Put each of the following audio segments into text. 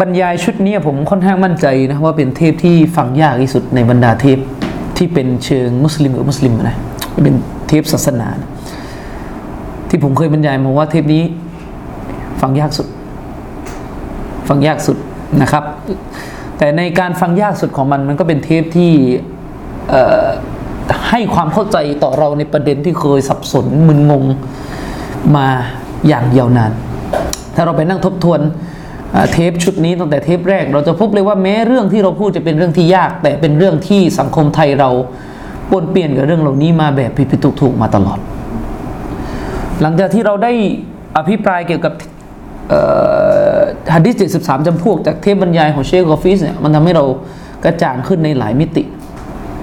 บรรยายชุดนี้ผมค่อนข้างมั่นใจนะว่าเป็นเทปที่ฟังยากที่สุดในบรรดาเทปที่เป็นเชิงมุสลิมหรือมุสลิมนะเป็นเทปศาสนานะที่ผมเคยบรรยายมาว่าเทปนี้ฟังยากสุด ฟังยากสุดนะครับ แต่ในการฟังยากสุดของมันมันก็เป็นเทปที่ให้ความเข้าใจต่อเราในประเด็นที่เคยสับสนมึนงงมาอย่างยาวนาน ถ้าเราไปนั่งทบทวน เทปชุดนี้ตั้งแต่เทปแรก เราจะพบเลยว่าแม้เรื่องที่เราพูดจะเป็นเรื่องที่ยาก แต่เป็นเรื่องที่สังคมไทยเราปนเปลี่ยนกับเรื่องเหล่านี้มาแบบผิดๆถูกมาตลอด หลังจากที่เราได้อภิปรายเกี่ยวกับฮะดีษ73จำพวกจากเทปบรรยายของเชคกอฟิสเนี่ยมันทำให้เรากระจ่างขึ้นในหลายมิติ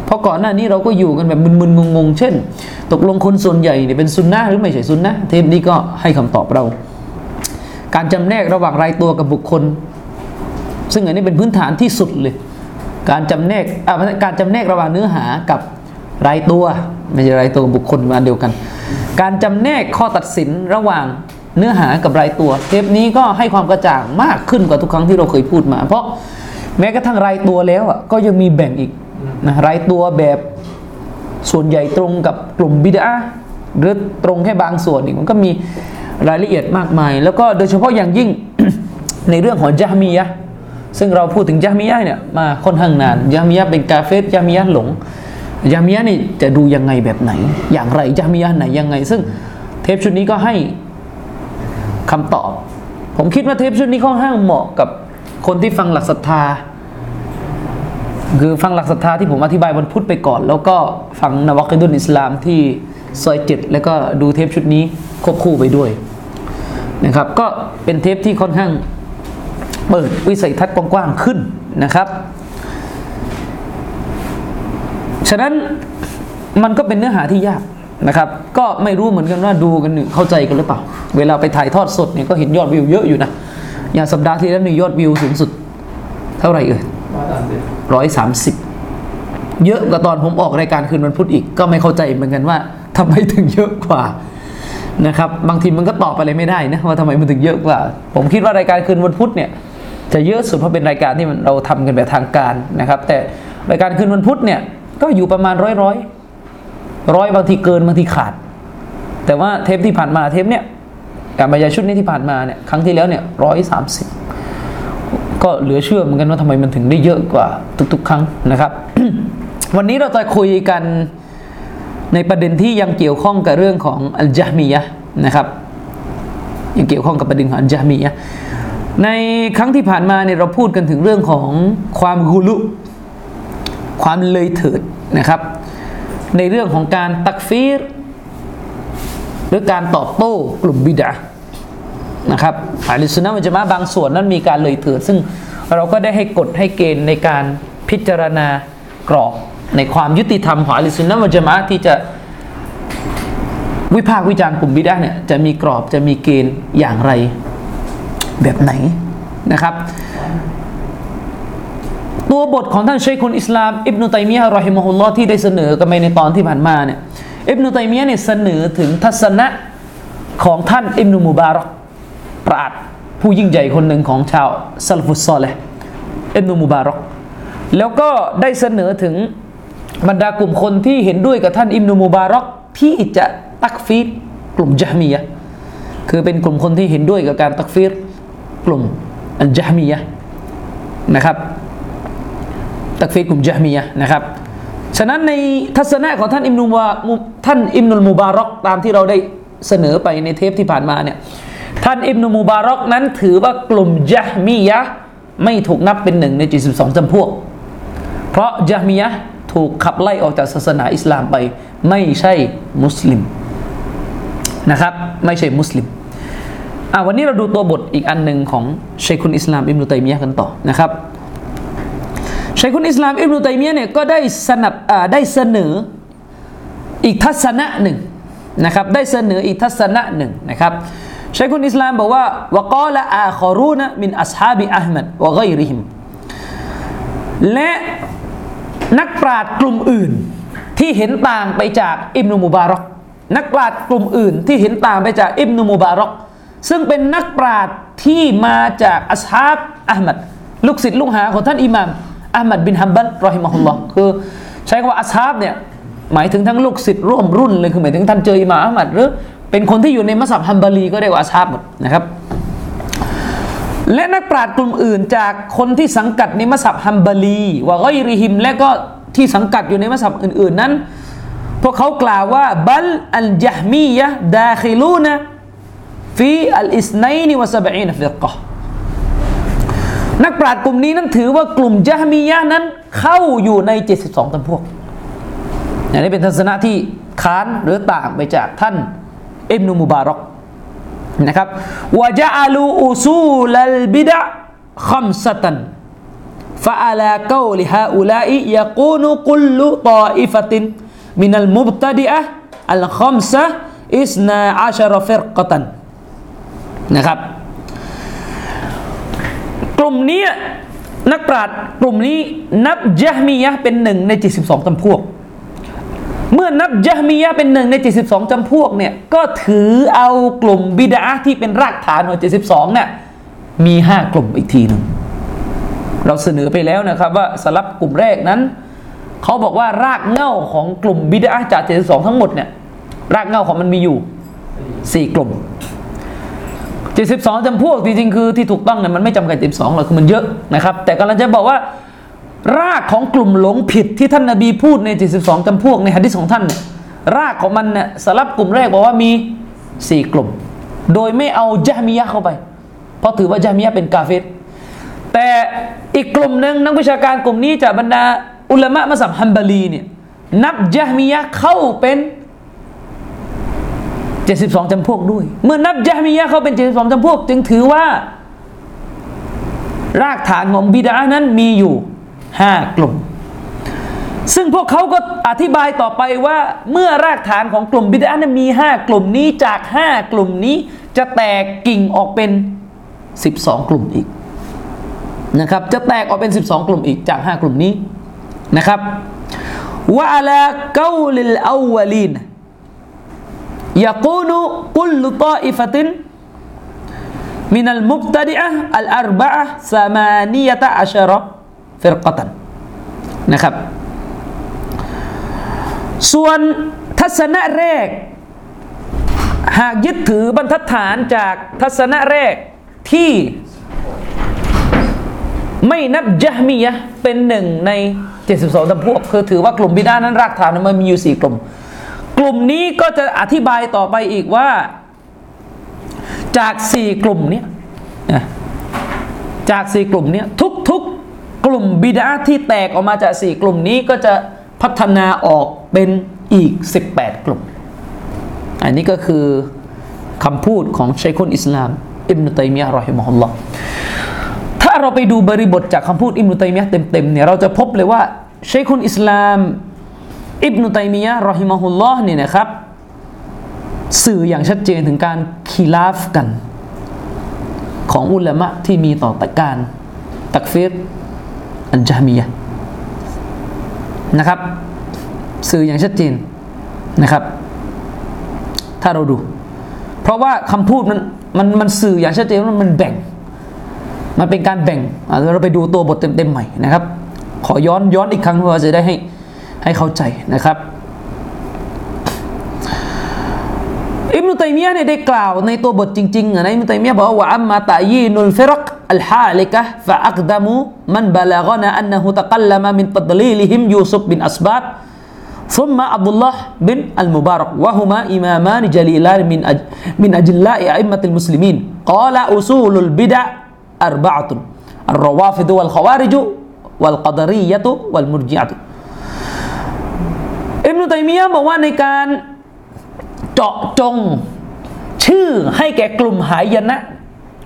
เพราะก่อนหน้านี้เราก็อยู่กันแบบมึนๆงงๆ เช่น ตกลงคนส่วนใหญ่เนี่ยเป็นซุนนะหรือไม่ใช่ซุนนะเทปนี้ก็ให้คำตอบเรา การจำแนกระหว่างรายตัวกับบุคคล ซึ่งอันนี้เป็นพื้นฐานที่สุดเลย การจำแนกการจำแนกระหว่างเนื้อหากับรายตัวไม่ใช่รายตัวกับบุคคลมาเดียวกัน การจำแนกข้อตัดสินระหว่างเนื้อหากับรายตัว เทปนี้ก็ให้ความกระจ่างมากขึ้นกว่าทุกครั้งที่เราเคยพูดมา เพราะแม้กระทั่งรายตัวแล้วอะก็ยังมีแบ่งอีกนะรายตัวแบบส่วนใหญ่ตรงกับกลุ่มบิดาหรือตรงแค่บางส่วนอีกมันก็มี รายละเอียดมากมาย แล้วก็โดยเฉพาะอย่างยิ่งในเรื่องของจามียะซึ่งเราพูดถึงจามียะเนี่ยมาค่อนข้างนานจามียะเป็นกาเฟสจามียะหลงจามียะนี่จะดูยังไงแบบไหน อย่างไรจามียะไหนยังไง ซึ่งเทปชุดนี้ก็ให้คำตอบ ผมคิดว่าเทปชุดนี้ค่อนข้างเหมาะกับคนที่ฟังหลักศรัทธา คือฟังหลักศรัทธาที่ผมอธิบายวันพุธไปก่อน แล้วก็ฟังนวักดุลอิสลามที่ซอยเจ็ดแล้วก็ดูเทปชุดนี้ควบคู่ไปด้วย นะครับ ก็เป็นเทปที่ค่อนข้างเปิดวิสัยทัศน์กว้างๆขึ้นนะครับ ฉะนั้นมันก็เป็นเนื้อหาที่ยากนะครับ ก็ไม่รู้เหมือนกันว่าดูกันเข้าใจกันหรือเปล่า เวลาไปถ่ายทอดสดเนี่ยก็เห็นยอดวิวเยอะอยู่นะ อย่างสัปดาห์ที่แล้วนี่ยอดวิวสูงสุด เท่าไหร่เอ่ยร้อยสามสิบเยอะกว่าตอนผมออกรายการคืนวันพุธอีก ก็ไม่เข้าใจเหมือนกันว่าทำไมถึงเยอะกว่า นะครับบางทีมันก็ตอบอะไรไม่ได้นะว่าทำไมมันถึงเยอะกว่า ผมคิดว่ารายการคืนวันพุธเนี่ยจะเยอะสุดเพราะเป็นรายการที่เราทำกันแบบทางการนะครับ แต่รายการคืนวันพุธเนี่ยก็อยู่ประมาณร้อยร้อยร้อยบางทีเกินบางทีขาด แต่ว่าเทปที่ผ่านมาเทปเนี่ยการบรรยายชุดนี้ที่ผ่านมาเนี่ยครั้งที่แล้วเนี่ยร้อยสามสิบก็เหลือเชื่อเหมือนกันว่าทำไมมันถึงได้เยอะกว่าทุก ๆ ครั้งนะครับ วันนี้เราจะคุยกัน ในประเด็นที่ยังเกี่ยวข้องกับเรื่องของอัลจามียะนะครับยังเกี่ยวข้องกับประเด็นของอัลจามียะในครั้งที่ผ่านมาเนี่ยเราพูดกันถึงเรื่องของความกุลุ ความเลยเถิดนะครับ ในเรื่องของการตักฟีร หรือการตอบโต้กลุ่มบิดานะครับอาลิสุนนะมันจะมาบางส่วนนั้นมีการเลยเถิด ซึ่งเราก็ได้ให้กฎให้เกณฑ์ในการพิจารณากรอบ ในความยุติธรรมของอลิสุนนะมัจมาที่จะวิพากษ์วิจารณ์กลุ่มบิดาเนี่ยจะมีกรอบจะมีเกณฑ์อย่างไรแบบไหนนะครับ ตัวบทของท่านชัยคุณอิสลามอิบนุตัยมียะรอฮิมะฮุลลอฮ์ที่ได้เสนอกันไปในตอนที่ผ่านมาเนี่ยอิบนุตัยมียะเนี่ยเสนอถึงทัศนะของท่านอิบนุมุบารักปราดผู้ยิ่งใหญ่คนหนึ่งของชาวซัลฟุตซอลเลยอิบนุมุบารักแล้วก็ได้เสนอถึง บรรดากลุ่มคนที่เห็นด้วยกับท่านอิบนุมุบารักที่จะตักฟีดกลุ่มจามียะคือเป็นกลุ่มคนที่เห็นด้วยกับการตักฟีดกลุ่มอัลจามียะนะครับ ตักฟีดกลุ่มจามียะนะครับฉะนั้นในทัศนะของท่านอิมนุวาท่านอิมนุลมุบารักตามที่เราได้เสนอไปในเทปที่ผ่านมาเนี่ยท่านอิบนุมุบารักนั้นถือว่ากลุ่มยะมียะไม่ถูกนับเป็นหนึ่งใน 72จำพวก เพราะยะมียะ ถูกขับไล่ออกจากศาสนาอิสลามไป ไม่ใช่มุสลิมนะครับ ไม่ใช่มุสลิมอ่าวันนี้เราดูตัวบทอีกอันหนึ่งของเชคุนอิสลามอิบนุตัยมียะกันต่อนะครับชัยคุนอิสลามอิบนุตัยมียะเนี่ยก็ได้สนับได้เสนออีกทัศนะหนึ่งนะครับ ได้เสนออีกทัศนะหนึ่งนะครับชัยคุนอิสลามบอกว่าวกาละอาคอรูนะมินอัศฮาบิอัลมัดวะไกริฮิมและ นักปราชญ์กลุ่มอื่นที่เห็นต่างไปจากอิบนุมุบารอกนักปราชญ์กลุ่มอื่นที่เห็นต่างไปจากอิบนุมุบารอกซึ่งเป็นนักปราชญ์ที่มาจากอัศฮาบอัลมัดลูกศิษย์ลูกหาของท่านอิหม่ามอัลมัดบินฮัมบัลรอฮิมะฮุลลอฮ์คือใช้คำว่าอัศฮาบเนี่ยหมายถึงทั้งลูกศิษย์ร่วมรุ่นเลยคือหมายถึงท่านเจออิหม่ามอัลมัดหรือเป็นคนที่อยู่ในมัสยิดฮัมบารีก็เรียกว่าอัศฮาบหมดนะครับ และนักปราชญ์กลุ่มอื่น จากคนที่สังกัดในมัสยิดฮัมบารีว่าไกริฮิม และก็ที่สังกัดอยู่ในมัซฮับอื่น ๆนั้น พวกเขากล่าวว่าبل الجهمية داخلون في الاثنتين والسبعين فرقةนักปราชญ์กลุ่มนี้นั้นถือว่ากลุ่มจฮมียะนั้นเข้าอยู่ใน 72จำพวกอย่างนี้เป็นทัศนะที่ค้านหรือต่างไปจากท่านอิบนุมุบารอก นะครับว่ะจาลูอุซูลัลบิดะคัมสตันฟะอา كول هؤلاء يقون كل ยะกูนุกุลลุตออิฟตินมินัลมุบตะดิอนนะครับ กลุ่มนี้นักปราชญ์กลุ่มนี้นับยะมียะเป็นหนึ่งใน 72จำพวก เมื่อนับยะมียะเป็นหนึ่งใน 72จำพวกเนี่ยก็ถือเอากลุ่มบิดาที่เป็นรากฐานของ 72เนี่ยมีห้ากลุ่มอีกทีหนึ่งเราเสนอไปแล้วนะครับว่าสลับกลุ่มแรกนั้นเขาบอกว่ารากเหง้าของกลุ่มบิดาจากเจ็ดสองทั้งหมดเนี่ยรากเหง้าของมันมีอยู่สี่กลุ่มเจ็ดสิบสองจำพวกจริงๆคือที่ถูกต้องเนี่ยมันไม่จำกัดเจ็ดสองหรอกคือมันเยอะนะครับ แต่กำลังจะบอกว่า รากของกลุ่มหลงผิดที่ท่านนาบีพูดในเจ็ดสิบสองจำพวกในฮะดิษของท่านเนี่ยรากของมันเนี่ยสลับกลุ่มแรกบอกว่ามีสี่กลุ่ม โดยไม่เอาจามียะเข้าไป เพราะถือว่าจามียะเป็นกาเฟตแต่อีกกลุ่มหนึ่งนักวิชาการกลุ่มนี้จากบรรดาอุลามะมัสับฮัมบารีเนี่ยนับยะมียะเข้าเป็น 72จำพวกด้วย เมื่อนับยะมียะเข้าเป็น 72จำพวก จึงถือว่า รากฐานของบิดานั้นมีอยู่ 5กลุ่ม ซึ่งพวกเขาก็อธิบายต่อไปว่าเมื่อรากฐานของกลุ่มบิดานั้นมี5กลุ่มนี้จาก5กลุ่มนี้จะแตกกิ่งออกเป็น12กลุ่มอีกนะครับ จะแตกออกเป็น12กลุ่มอีกจาก5กลุ่มนี้นะครับว่าอะลาเกาลิลอาวลีนยากูนุกุลตาอิฟตินมินัลมุบตดิอะอัลอาร์บะสามานียะตะอัชร ฟิรกตันนะครับ ส่วนทัศนะแรก หากยึดถือบรรทัดฐานจากทัศนะแรกที่ไม่นับยะมียะเป็นหนึ่งใน 72จำพวก คือถือว่ากลุ่มบิดานั้นรากฐานมันมีอยู่สี่กลุ่ม กลุ่มนี้ก็จะอธิบายต่อไปอีกว่า จากสี่กลุ่มนี้จากสี่กลุ่มนี้ทุกๆ กลุ่มบิดาที่แตกออกมาจากสี่กลุ่มนี้ก็จะพัฒนาออกเป็นอีก 18 กลุ่ม อันนี้ก็คือคำพูดของชัยคุนอิสลาม อิบนุตัยมียะรอฮิมะฮุลลอฮ์ถ้าเราไปดูบริบทจากคำพูดอิบนุตัยมียะเต็มๆเนี่ยเราจะพบเลยว่าเชคุนอิสลาม อิบนุตัยมียะรอฮิมะฮุลลอฮ์เนี่ยนะครับ สื่ออย่างชัดเจนถึงการคีลาฟกัน ของอุลามะที่มีต่อตการตักฟิร อันจามียะนะครับ สื่ออย่างชัดเจนนะครับ ถ้าเราดู เพราะว่าคำพูดมันมันมันสื่ออย่างชัดเจนว่ามันแบ่ง มันเป็นการแบ่งเราไปดูตัวบทเต็มๆใหม่นะครับ ขอย้อนย้อนอีกครั้งเพื่อจะได้ให้ให้เข้าใจนะครับอิบนุตัยมียะเนี่ยได้กล่าวในตัวบทจริงๆนะอิบนุตัยมียะบอกว่าอัมมาตายีนุลฟิรักอัลฮาลิกะฟะอักดามุมันบลากนะอันนะฮุตะกัลลมมินตัดลีลิฮิมยูซุฟบินอัสบัต ثم عبد الله بن المبارك وهما إمامان جليلان من أج من أجلاء أئمة المسلمين قال أصول البدع أربعة الروافض والخوارج والقدرية والمرجعة อิบนุตัยมียะบอกว่าในการ เจาะจงชื่อให้แก่กลุ่มหายนะ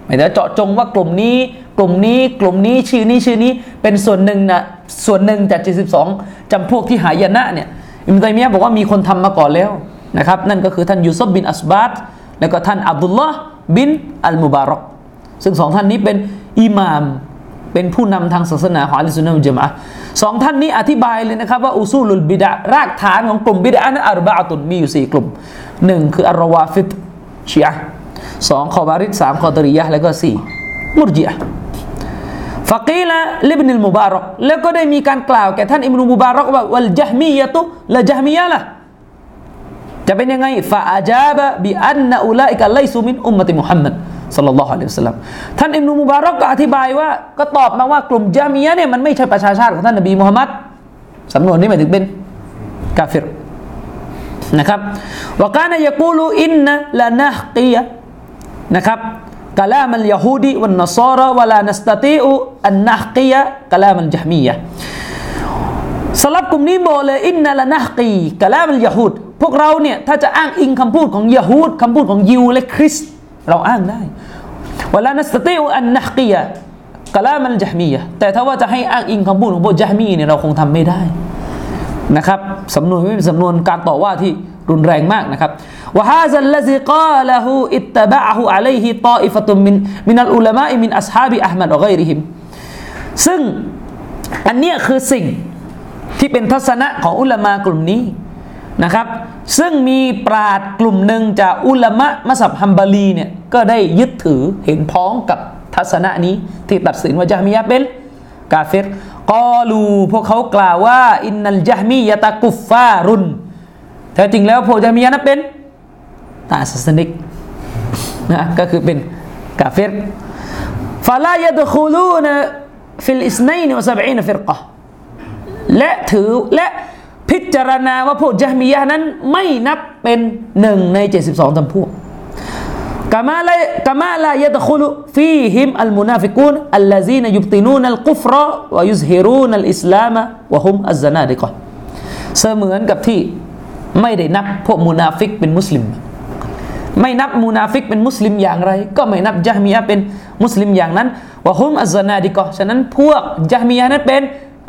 หมายถึงเจาะจงว่ากลุ่มนี้ กลุ่มนี้ กลุ่มนี้ชื่อนี้ชื่อนี้เป็นส่วนหนึ่งนะส่วนหนึ่งจาก 72จำพวกที่หายนะเนี่ยอิมตัยมียะบอกว่ามีคนทำมาก่อนแล้วนะครับ นั่นก็คือท่านยูซุฟบินอัสบาดแล้วก็ท่านอับดุลลอฮ์บินอัลมุบารอกซึ่งสองท่านนี้เป็นอิหม่ามเป็นผู้นำทางศาสนาของอัลลอฮฺสุนนะมุจมะ สองท่านนี้อธิบายเลยนะครับว่าอุซูลุลบิดะรากฐานของกลุ่มบิดะนั้นอัรบะตุนมีอยู่สี่กลุ่มหนึ่งคืออัรวาฟิดชีอะสองคอบาริดสามคอตริยะแล้วก็สี่มุรจิอะฟะกีละลิบนิลมุบารอกแล้วก็ได้มีการกล่าวแก่ท่านอิบนุมุบารอกว่าวัลจฮมียะตุละจฮมียะละจะเป็นยังไงفأجاب بأن أولئك ليسوا من أمة محمد صلى الله عليه وسلمท่านอิบนุมุบารอกก็อธิบายว่า ก็ตอบมาว่ากลุ่มจามียะเนี่ยมันไม่ใช่ประชาชาติของท่านนบีมุฮัมมัดสำนวนนี้หมายถึงเป็นกาเฟรนะครับوكان يقول إنا لنحكيนะครับكلام اليهود والنصارى ولا نستطيع أن نحكي كلام الجهميةสลัฟกลุ่มนี้บอกเลยإنا لنحكي كلام اليهودพวกเราเนี่ยถ้าจะอ้างอิงคำพูดของยะฮูดคำพูดของยิวและคริสต เราอ้างได้ولا نستطيع أن نحكي كلام الجهميةแต่ถ้าว่าจะให้อ้างอิงคำพูดของพวกจฮมีเนี่ยเราคงทำไม่ได้นะครับสำนวนไม่เป็นสำนวนการต่อว่าที่รุนแรงมากนะครับوهذا الذي قاله اتبعه عليه طائفة من من العلماء من أصحاب أحمد وغيرهمซึ่งอันเนี้ยคือสิ่งที่เป็นทัศนะของอุลามากลุ่มนี้นะครับ ซึ่งมีปราดกลุ่มหนึ่งจากอุลามะมัสับฮัมบาลีเนี่ยก็ได้ยึดถือเห็นพ้องกับทัศนะนี้ที่ตัดสินว่าจามียะเป็นกาเฟรกอลูพวกเขากล่าวว่าอินนัลจามียะตะกุฟฟารุนแท้จริงแล้วพวกจามียะนั้นเป็นตาศาสนิกนะก็คือเป็นกาเฟรفلا يدخلون في الاثنتين والسبعين فرقةและถือและ พิจารณาว่าพวกยะมียะนั้นไม่นับเป็นหนึ่งใน 72จำพวกكما لا كما لا يدخل فيهم المنافقون الذين يبطنون الكفر ويظهرون الإسلام وهم الزنادقةเสมือนกับที่ไม่ได้นับพวกมุนาฟิกเป็นมุสลิม ไม่นับมุนาฟิกเป็นมุสลิมอย่างไร ก็ไม่นับยะมียะเป็นมุสลิมอย่างนั้นوهم الزنادقةฉะนั้นพวกยะมียะนั้นเป็น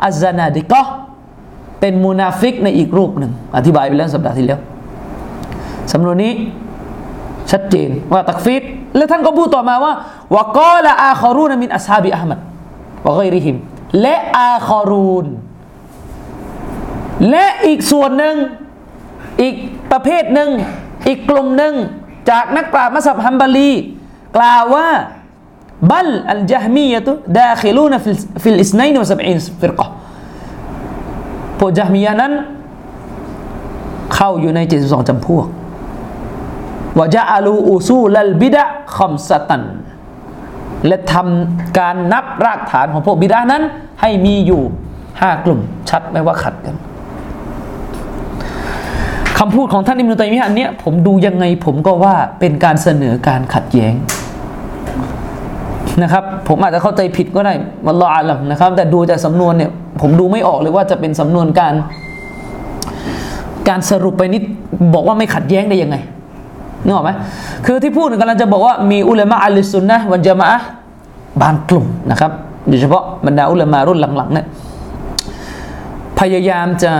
الزنادقة เป็นมุนาฟิกในอีกรูปหนึ่ง อธิบายไปแล้วสัปดาห์ที่แล้วสำนวนนี้ชัดเจนว่าตักฟีรและท่านก็พูดต่อมาว่าوقال آخرون من أصحاب أحمد وغيرهم และ آخرون และอีกส่วนหนึ่ง อีกประเภทหนึ่ง อีกกลุ่มหนึ่ง จากนักปราชญ์มัซฮับฮัมบาลี กล่าวว่าبل الجهمية داخلون في في الاثنتين والسبعين فرقة พวกจฮมียะนั้น เข้าอยู่ใน 72จำพวกوجعلوا أصول البدع خمسة และทำการนับรากฐานของพวกบิดอะฮ์นั้น ให้มีอยู่ห้ากลุ่มชัดไหมว่าขัดกันคำพูดของท่านอิมนุตัยมียะห์อันเนี้ยผมดูยังไงผมก็ว่าเป็นการเสนอการขัดแย้งนะครับ ผมอาจจะเข้าใจผิดก็ได้วัลลออาลัมนะครับ แต่ดูจากสำนวนเนี่ย ผมดูไม่ออกเลยว่าจะเป็นสำนวนการ การสรุปไปนิดบอกว่าไม่ขัดแย้งได้ยังไงนึกออกไหมคือที่พูดกำลังจะบอกว่ามีอุลามะอัลลิสุนนะวันจามะบางกลุ่มนะครับโดยเฉพาะบรรดาอุลามะรุ่นหลังๆเนี่ยพยายามจะ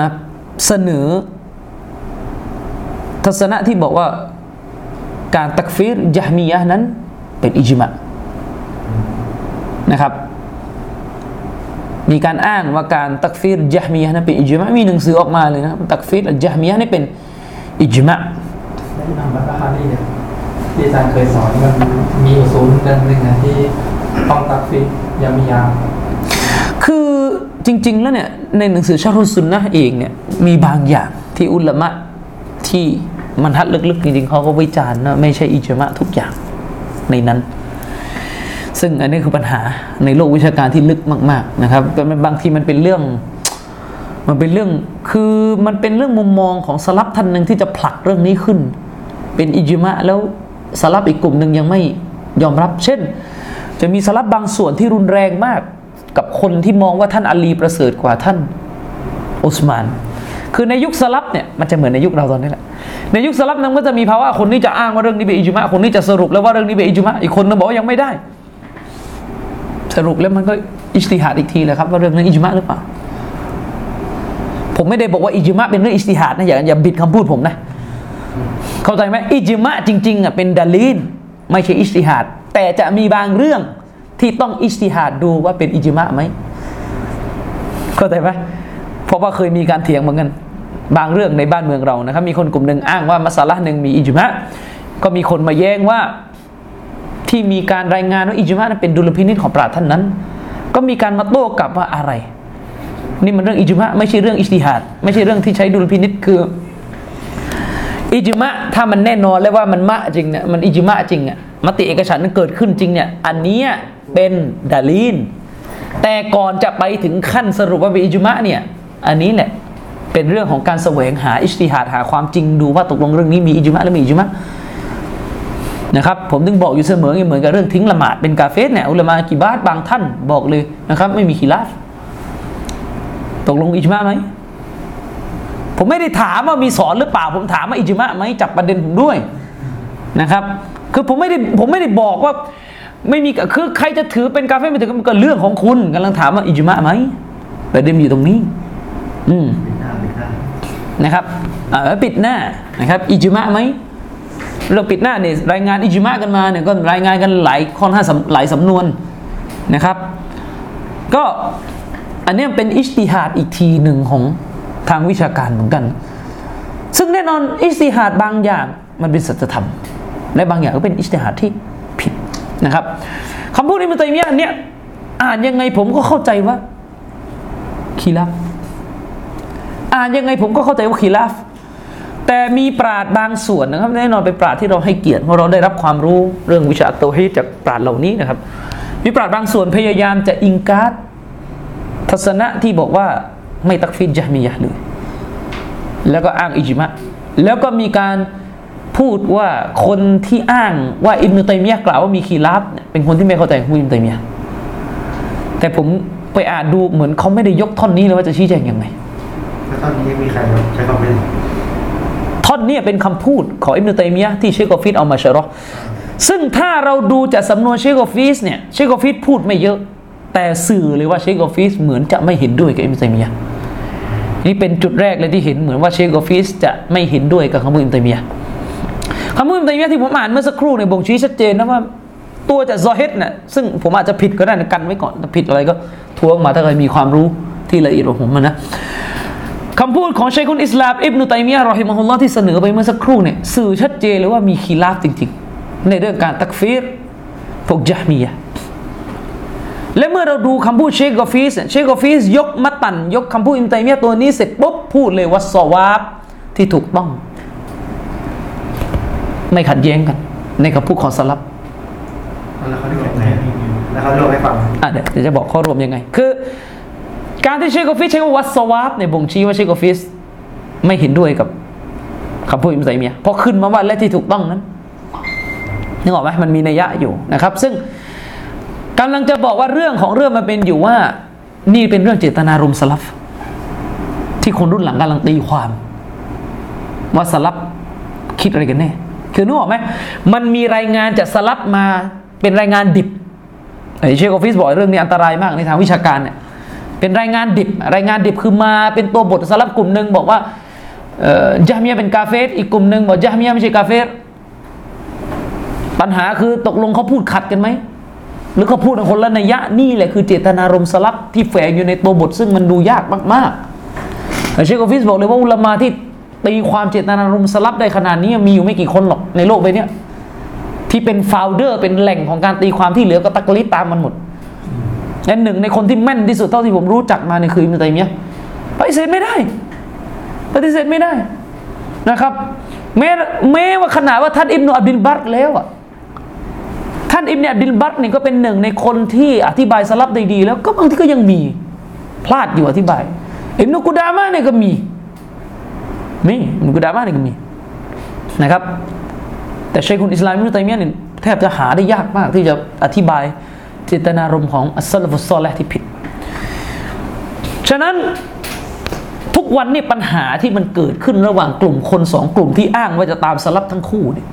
เสนอ ทัศนะที่บอกว่าการตักฟีรยะมียะนั้นเป็นอิจมะนะครับ มีการอ้างว่าการตักฟีรยะมียะนั้นเป็นอิจมะมีหนังสือออกมาเลยนะตักฟีรยะมียะนี่เป็นอิจมะและอิหม่ามบัตตาฮารีเนี่ยที่อาจารย์เคยสอนมันมีอุซูลเรื่องหนึ่งนะที่ต้องตักฟิกยามียาคือจริง ๆ แล้วเนี่ยในหนังสือชารุสุนนะห์เองเนี่ยมีบางอย่างที่อุลามะที่มันทัดลึกๆจริงๆเขาก็วิจารณ์นะไม่ใช่อิจมะทุกอย่างในนั้น ซึ่งอันนี้คือปัญหาในโลกวิชาการที่ลึกมาก ๆนะครับแต่มันบางทีมันเป็นเรื่อง มันเป็นเรื่องคือมันเป็นเรื่องมุมมองของสลับท่านหนึ่งที่จะผลักเรื่องนี้ขึ้น เป็นอิจมะแล้วสลับอีกกลุ่มหนึ่งยังไม่ยอมรับ เช่น จะมีสลับบางส่วนที่รุนแรงมาก กับคนที่มองว่าท่านอาลีประเสริฐกว่าท่านอุสมาน คือในยุคสลับเนี่ยมันจะเหมือนในยุคเราตอนนี้แหละในยุคสลับนั้นก็จะมีภาวะคนนี้จะอ้างว่าเรื่องนี้เป็นอิจมะคนนี้จะสรุปแล้วว่าเรื่องนี้เป็นอิจมะอีกคนนึงบอกว่ายังไม่ได้ สรุปแล้วมันก็อิจติฮัดอีกทีแหละครับว่าเรื่องนั้นอิจมะหรือเปล่า ผมไม่ได้บอกว่าอิจมะเป็นเรื่องอิสติฮัดนะอย่าอย่าบิดคำพูดผมนะ เข้าใจไหมอิจมะจริงๆอะเป็นดาลีนไม่ใช่อิสติฮัดแต่จะมีบางเรื่องที่ต้องอิสติฮัดดูว่าเป็นอิจมะไหมเข้าใจไหมเพราะว่าเคยมีการเถียงเหมือนกันบางเรื่องในบ้านเมืองเรานะครับ มีคนกลุ่มหนึ่งอ้างว่ามัสละหนึ่งมีอิจมะก็มีคนมาแย้งว่า ที่มีการรายงานว่าอิจมะนั้นเป็นดุลพินิจของปราชญ์ท่านนั้น ก็มีการมาโต้กลับว่าอะไร นี่มันเรื่องอิจมะไม่ใช่เรื่องอิสติฮัดไม่ใช่เรื่องที่ใช้ดุลพินิจคืออิจมะถ้ามันแน่นอนแล้วว่ามันมะจริงเนี่ยมันอิจมะจริงอะมติเอกฉันนั้นเกิดขึ้นจริงเนี่ยอันนี้เป็นดาลีน แต่ก่อนจะไปถึงขั้นสรุปว่าเป็นอิจมะเนี่ยอันนี้แหละเป็นเรื่องของการแสวงหาอิสติฮัดหาความจริงดูว่าตกลงเรื่องนี้มีอิจมะหรือไม่อิจมะ นะครับผมถึงบอกอยู่เสมอไงเหมือนกับเรื่องทิ้งละหมาดเป็นกาเฟสเนี่ยอุลามากิบาตบางท่านบอกเลยนะครับ ไม่มีขีลาฟตกลงอิจมะไหมผมไม่ได้ถามว่ามีสอนหรือเปล่า ผมถามว่าอิจมะไหมจับประเด็นผมด้วยนะครับ คือผมไม่ได้ผมไม่ได้บอกว่าไม่มีคือใครจะถือเป็นกาเฟ่ไม่ถือก็เรื่องของคุณกำลังถามว่าอิจมะไหมประเด็นอยู่ตรงนี้ อืมนะครับเออปิดหน้านะครับ อิจมะไหม เรื่องปิดหน้าเนี่ยรายงานอิจมะกันมาเนี่ยก็รายงานกันหลายค่อนข้าหลายสำนวนนะครับ ก็อันนี้เป็นอิสติฮัดอีกทีหนึ่งของทางวิชาการเหมือนกัน ซึ่งแน่นอนอิสติฮัดบางอย่างมันเป็นสัจธรรม และบางอย่างก็เป็นอิสติฮัดที่ผิดนะครับคำพูดอิมตัยมียะเนี่ยอ่านยังไงผมก็เข้าใจว่าคีรับอ่านยังไงผมก็เข้าใจว่าคีราฟ แต่มีปราดบางส่วนนะครับ แน่นอนเป็นปราดที่เราให้เกียรติเพราะเราได้รับความรู้เรื่องวิชาโตฮีจากปราดเหล่านี้นะครับ มีปราดบางส่วนพยายามจะอิงการ์ดทัศนะที่บอกว่าไม่ตักฟิดจามียะเลยแล้วก็อ้างอิจมะแล้วก็มีการพูดว่าคนที่อ้างว่าอิบนุตัยมียะกล่าวว่ามีคีราฟเป็นคนที่ไม่เข้าใจของอิบนุตัยมียะแต่ผมไปอ่านดูเหมือนเขาไม่ได้ยกท่อนนี้เลยว่าจะชี้แจงยังไงแล้วตอนนี้มีใครใช้ความเป็น อันนี้เป็นคำพูดของอิบนุตัยมียะที่เชคกอฟิดเอามาชะราะห์ซึ่งถ้าเราดูจากสำนวนเชคกอฟิสเนี่ยเชคกอฟิสพูดไม่เยอะ แต่สื่อเลยว่าเชคกอฟิสเหมือนจะไม่เห็นด้วยกับอิบนุตัยมียะนี่เป็นจุดแรกเลยที่เห็นเหมือนว่าเชคกอฟิสจะไม่เห็นด้วยกับคำพูดอิบนุตัยมียะคำพูดอิบนุตัยมียะที่ผมอ่านเมื่อสักครู่เนี่ยบ่งชี้ชัดเจนนะว่าตัวจากซอเฮดเนี่ยซึ่งผมอาจจะผิดก็ได้นะกันไว้ก่อนถ้าผิดอะไรก็ทวงมาถ้าใครมีความรู้ที่ละเอียดกว่าผมนะ คำพูดของชัยคุนอิสลามอิบนุตัยมียะห์รอฮิมะฮุลลอฮ์ที่เสนอไปเมื่อสักครู่เนี่ยสื่อชัดเจนเลยว่ามีคีลาฟจริงๆ ในเรื่องการตักฟีรพวกจาฮมียะห์และเมื่อเราดูคำพูดเชคกอฟีสเนี่ยเชคกอฟีสยกมัตตัน ยกคำพูดอิบนุตัยมียะห์ตัวนี้เสร็จปุ๊บพูดเลยว่าสวาบที่ถูกต้อง ไม่ขัดแย้งกัน ในคำพูดของสลับแล้วเขาได้บอกไงแล้วเขาเล่าให้ฟังอะเดี๋ยวเดี๋ยวจะบอกข้อรวมยังไง คือ การที่เชคโกฟิสใช้คำวัสวาบเนี่ยบ่งชี้ว่าเชคโกฟิสไม่เห็นด้วยกับคำพูดอิมไซเมียเพราะขึ้นมาว่าและที่ถูกต้องนั้นนึกออกไหมมันมีนัยยะอยู่นะครับ ซึ่งกำลังจะบอกว่าเรื่องของเรื่องมันเป็นอยู่ว่า นี่เป็นเรื่องเจตนารมณ์สลับที่คนรุ่นหลังกำลังตีความว่าสลัฟคิดอะไรกันแน่คือนึกออกไหมมันมีรายงานจากสลัฟมาเป็นรายงานดิบไอ้เชคกอฟิสบอกเรื่องนี้อันตรายมากในทางวิชาการเนี่ย เป็นรายงานดิบ รายงานดิบคือมาเป็นตัวบทสลัฟกลุ่มหนึ่งบอกว่าเอ่อยะมียเป็นกาเฟรอีกกลุ่มหนึ่งบอกยะมียไม่ใช่กาเฟรปัญหาคือตกลงเขาพูดขัดกันไหมหรือเขาพูดคนละนัยยะนี่แหละคือเจตนารมณ์สลัฟที่แฝงอยู่ในตัวบทซึ่งมันดูยากมากๆไอ้เชคกอฟิสบอกเลยว่าอุลามาที่ตีความเจตนารมณ์สลัฟได้ขนาดนี้มีอยู่ไม่กี่คนหรอกในโลกใบนี้ที่เป็นโฟลเดอร์เป็นแหล่งของการตีความที่เหลือก็ตักลิดตามมันหมด และหนึ่งในคนที่แม่นที่สุดเท่าที่ผมรู้จักมาเนี่ยคืออิบนุตัยมียะปฏิเสธไม่ได้ ปฏิเสธไม่ได้นะครับแม้แม้ว่าขนาดว่าท่านอิบนุอับดิลบัรแล้วอะท่านอิบนุอับดิลบัรเนี่ยก็เป็นหนึ่งในคนที่อธิบายสลัฟได้ดี แล้วก็บางที่ก็ยังมีพลาดอยู่อธิบายอิบนุกุดามะเนี่ยก็มีมีอิบนุกุดามะเนี่ยก็มีนะครับ แต่ชัยคุณอิสลามอิบนุตัยมียะเนี่ยแทบจะหาได้ยากมากที่จะอธิบาย เจตนารมณ์ของอัสลฟุสซอลและที่ผิด ฉะนั้นทุกวันนี่ปัญหาที่มันเกิดขึ้นระหว่างกลุ่มคนสองกลุ่มที่อ้างว่าจะตามสลับทั้งคู่เนี่ย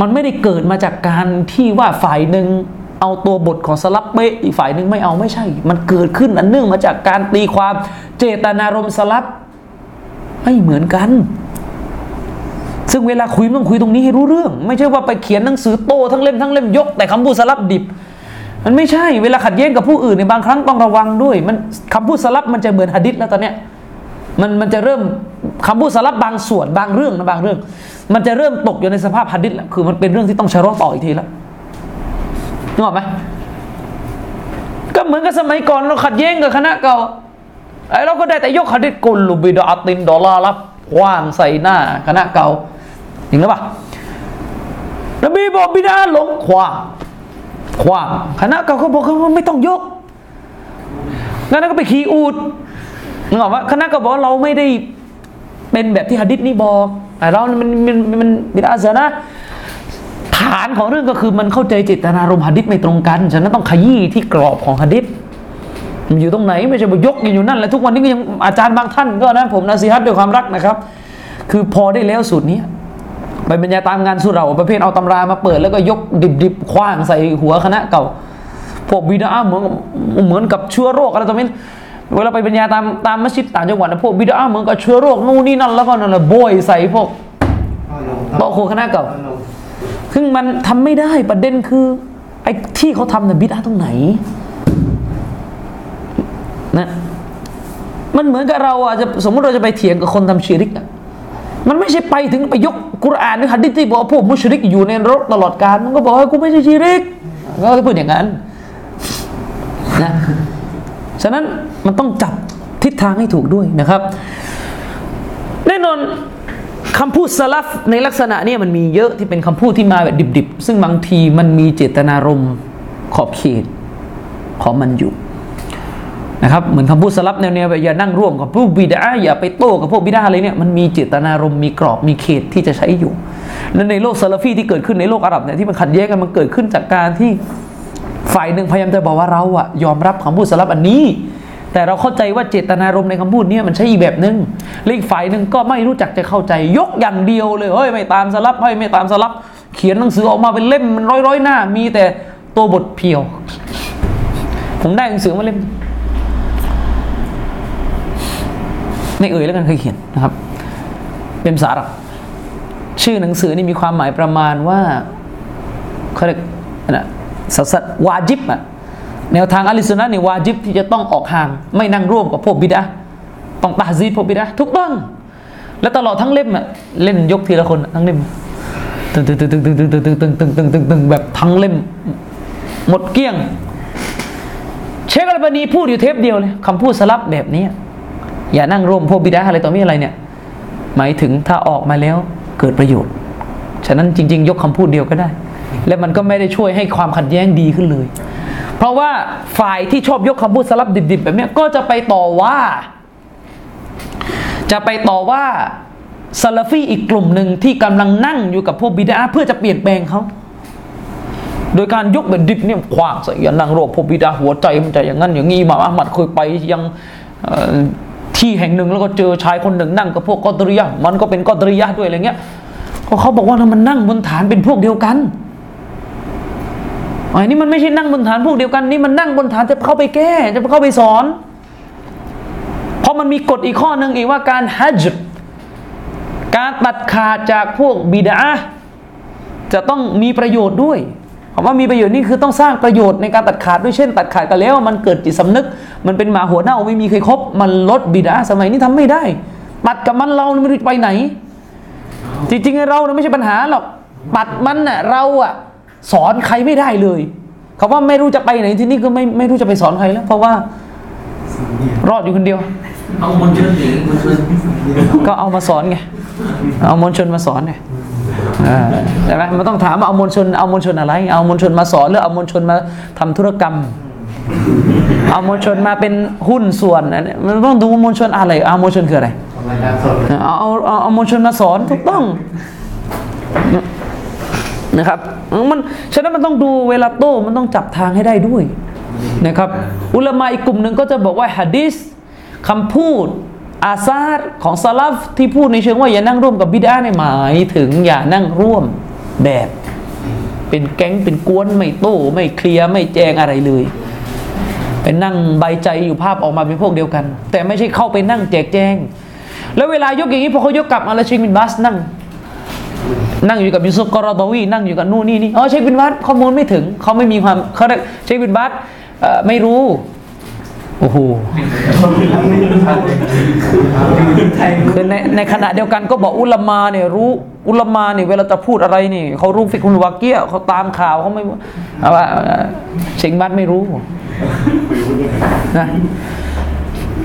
มันไม่ได้เกิดมาจากการที่ว่าฝ่ายหนึ่งเอาตัวบทของสลับเป๊ะอีกฝ่ายหนึ่งไม่เอาไม่ใช่ มันเกิดขึ้นอันเนื่องมาจากการตีความเจตนารมณ์สลับไม่เหมือนกัน ซึ่งเวลาคุยต้องคุยตรงนี้ให้รู้เรื่อง ไม่ใช่ว่าไปเขียนหนังสือโตทั้งเล่มทั้งเล่มยก แต่คำพูดสลับดิบ มันไม่ใช่เวลาขัดแย้งกับผู้อื่นในบางครั้งต้องระวังด้วย มันคำพูดสลับมันจะเหมือนหะดิษแล้วตอนเนี้ยมันมันจะเริ่มคำพูดสลับบางส่วนบางเรื่องนะบางเรื่อง มันจะเริ่มตกอยู่ในสภาพหะดิษแล้วคือมันเป็นเรื่องที่ต้องชะรอต่ออีกทีแล้วนึกออกไหมก็เหมือนกับสมัยก่อนเราขัดแย้งกับคณะเก่าไอ้เราก็ได้แต่ยกหะดิษกุลลูบิดาตินดอลลาร์รับว่างใส่หน้าคณะเก่าจริงหรือเปล่านบีบอกบิดาหลงขวาง ขว้างคณะเก่าเขาบอกว่าไม่ต้องยกงั้นก็ไปขี่อูดนึกออกว่าคณะเก่าบอกเราไม่ได้เป็นแบบที่หะดิษนี้บอกแต่เรามันมันมันมันบิดาซะนะฐานของเรื่องก็คือมันเข้าใจเจตนารมณ์หะดิษไม่ตรงกันฉะนั้นต้องขยี้ที่กรอบของหะดิษมันอยู่ตรงไหนไม่ใช่ไปยกอยู่นั่นแหละทุกวันนี้ก็ยังอาจารย์บางท่านก็นะผมนะสิฮัตด้วยความรักนะครับ คือพอได้แล้วสูตรนี้ ไปบรรยายตามงานสุเราประเภทเอาตำรามาเปิด แล้วก็ยกดิบๆคว้างใส่หัวคณะเก่าพวกบิดาเหมือนเหมือนกับเชื้อโรคอะไรต่อมีเวลาไปบรรยายตามตามมัสยิดต่างจังหวัดนะพวกบิดาเหมือนกับเชื้อโรคนู่นนี่นั่นแล้วก็นั่นแหละโบยใส่พวกโต๊ะครูคณะเก่าซึ่งมันทำไม่ได้ประเด็นคือไอ้ที่เขาทำเนี่ยบิดาตรงไหนนะมันเหมือนกับเราอาจจะสมมติเราจะไปเถียงกับคนทำชีริกอะ มันไม่ใช่ไปถึงไปยกกุรอานหรือหัดดิษที่บอกพวกมุชริกอยู่ในนรกตลอดกาลมันก็บอกว่ากูไม่ใช่ชีริกก็จะพูดอย่างนั้นนะฉะนั้นมันต้องจับทิศทางให้ถูกด้วยนะครับ แน่นอนคำพูดสลับในลักษณะนี้มันมีเยอะที่เป็นคำพูดที่มาแบบดิบๆ ซึ่งบางทีมันมีเจตนารมณ์ขอบเขตของมันอยู่ นะครับเหมือนคำพูดสลับแนวๆแบบอย่านั่งร่วมกับพวกบิดาอย่าไปโต้กับพวกบิดาอะไรเนี่ยมันมีเจตนารมณ์มีกรอบมีเขตที่จะใช้อยู่ และในโลกซาลฟีที่เกิดขึ้นในโลกอาหรับเนี่ยที่มันขัดแย้งกันมันเกิดขึ้นจากการที่ฝ่ายหนึ่งพยายามจะบอกว่าเราอะยอมรับคำพูดสลับอันนี้ แต่เราเข้าใจว่าเจตนารมณ์ในคำพูดเนี้มันใช่อีกแบบหนึ่งและอีกฝ่ายหนึ่งก็ไม่รู้จักจะเข้าใจยกอย่างเดียวเลยเฮ้ยไม่ตามสลับเฮ้ยไม่ตามสลับเขียนหนังสือออกมาเป็นเล่มมันร้อยร้อยๆหน้า มีแต่ตัวบทเพียว ผมได้หนังสือมาเล่ม ไม่เอ่ยแล้วกันเคยเขียนนะครับ เป็นภาษาอับชื่อหนังสือนี่มีความหมายประมาณว่าเขาเรียกนะสัสวาจิบอะแนวทางอลิสุนนะนี่วาจิบที่จะต้องออกห่าง ไม่นั่งร่วมกับพวกบิดาต้องตาซีพวกบิดาทุกต้อง และตลอดทั้งเล่มอะเล่นยกทีละคนทั้งเล่มตึงตึงตึงตึงตึงตึงตึงตึงตึงตึงตึงตึงตึงแบบทั้งเล่ม หมดเกลี้ยง เชคอัลบานีพูดอยู่เทปเดียวเลยคำพูดสลับแบบนี้ อย่านั่งร่วมพวกบิดาอะไรต่อมีอะไรเนี่ย หมายถึงถ้าออกมาแล้วเกิดประโยชน์ ฉะนั้นจริง ๆ ยกคำพูดเดียวก็ได้ และมันก็ไม่ได้ช่วยให้ความขัดแย้งดีขึ้นเลย เพราะว่าฝ่ายที่ชอบยกคำพูดสลับดิบๆแบบนี้ก็จะไปต่อว่า จะไปต่อว่าซาลาฟีอีกกลุ่มหนึ่งที่กำลังนั่งอยู่กับพวกบิดาเพื่อจะเปลี่ยนแปลงเขาโดยการยกแบบดิบเนี่ยขวางใส่อย่านั่งรวบพวกบิดาหัวใจมันจะอย่างนั้นอย่างนี้มาอามัดเคยไปยัง ที่แห่งหนึ่งแล้วก็เจอชายคนหนึ่งนั่งกับพวกกอตริยะมันก็เป็นกอตริยะด้วยอะไรเงี้ยก็เขาบอกว่ามันนั่งบนฐานเป็นพวกเดียวกันไอ้นี่มันไม่ใช่นั่งบนฐานพวกเดียวกันนี่มันนั่งบนฐานจะเข้าไปแก้ จะเข้าไปสอน เพราะมันมีกฎอีกข้อหนึ่งอีกว่าการฮัจญ์การตัดขาดจากพวกบิดาจะต้องมีประโยชน์ด้วย คำว่ามีประโยชน์นี่คือต้องสร้างประโยชน์ในการตัดขาดด้วยเช่น ตัดขาดกันแล้ว มันเกิดจิตสำนึก มันเป็นหมาหัวเน่าไม่มีใครครบมันลดบิดาสมัยนี้ทำไม่ได้ตัดกับมันเราไม่รู้จะไปไหน จริงๆไอ้เราเนี่ยไม่ใช่ปัญหาหรอกตัดมันน่ะเราอะสอนใครไม่ได้เลยคำว่าไม่รู้จะไปไหนที่นี่ก็ไม่ไม่รู้จะไปสอนใครแล้ว เพราะว่ารอดอยู่คนเดียวเอามนชนหนีมนชนก็เอามาสอนไงเอามวลชนมาสอนไงอ่า ใช่ไหมมันต้องถามว่าเอามวลชนเอามวลชนอะไร เอามวลชนมาสอนหรือเอามวลชนมาทำธุรกรรม เอามวลชนมาเป็นหุ้นส่วนอันนี้มันต้องดูว่ามวลชนอะไร เอามวลชนคืออะไรของรายการสดเอาเอาเอาเอามวลชนมาสอนถูกต้องนะครับมันฉะนั้นมันต้องดูเวลาโต้มันต้องจับทางให้ได้ด้วยนะครับ อุลามะอีกกลุ่มหนึ่งก็จะบอกว่าฮะดิษคำพูด อาซารของซาลฟที่พูดในเชิงว่าอย่านั่งร่วมกับบิดาในหมายถึงอย่านั่งร่วมแบบ เป็นแก๊งเป็นกวนไม่โต้ไม่เคลียร์ไม่แจงอะไรเลยไปนั่งใบใจอยู่ภาพออกมาเป็นพวกเดียวกัน แต่ไม่ใช่เข้าไปนั่งแจกแจง แล้วเวลายกอย่างนี้พอเขายกกลับมาแล้วเชคบินบัสนั่ง นั่งอยู่กับยูซุฟกอรอตอวีนั่งอยู่กับนู่นนี่นี่อ๋อเชคบินบัสข้อมูลไม่ถึงเขาไม่มีความเขาเรียกเชคบินบัสไม่รู้ โอ้โหคือในในขณะเดียวกันก็บอกอุลมาเนี่ยรู้อุลมาเนี่ยเวลาจะพูดอะไรนี่เขารู้ฟิกคุลวาเกียเขาตามข่าวเขาไม่เอาว่าเชงบัตไม่รู้นะ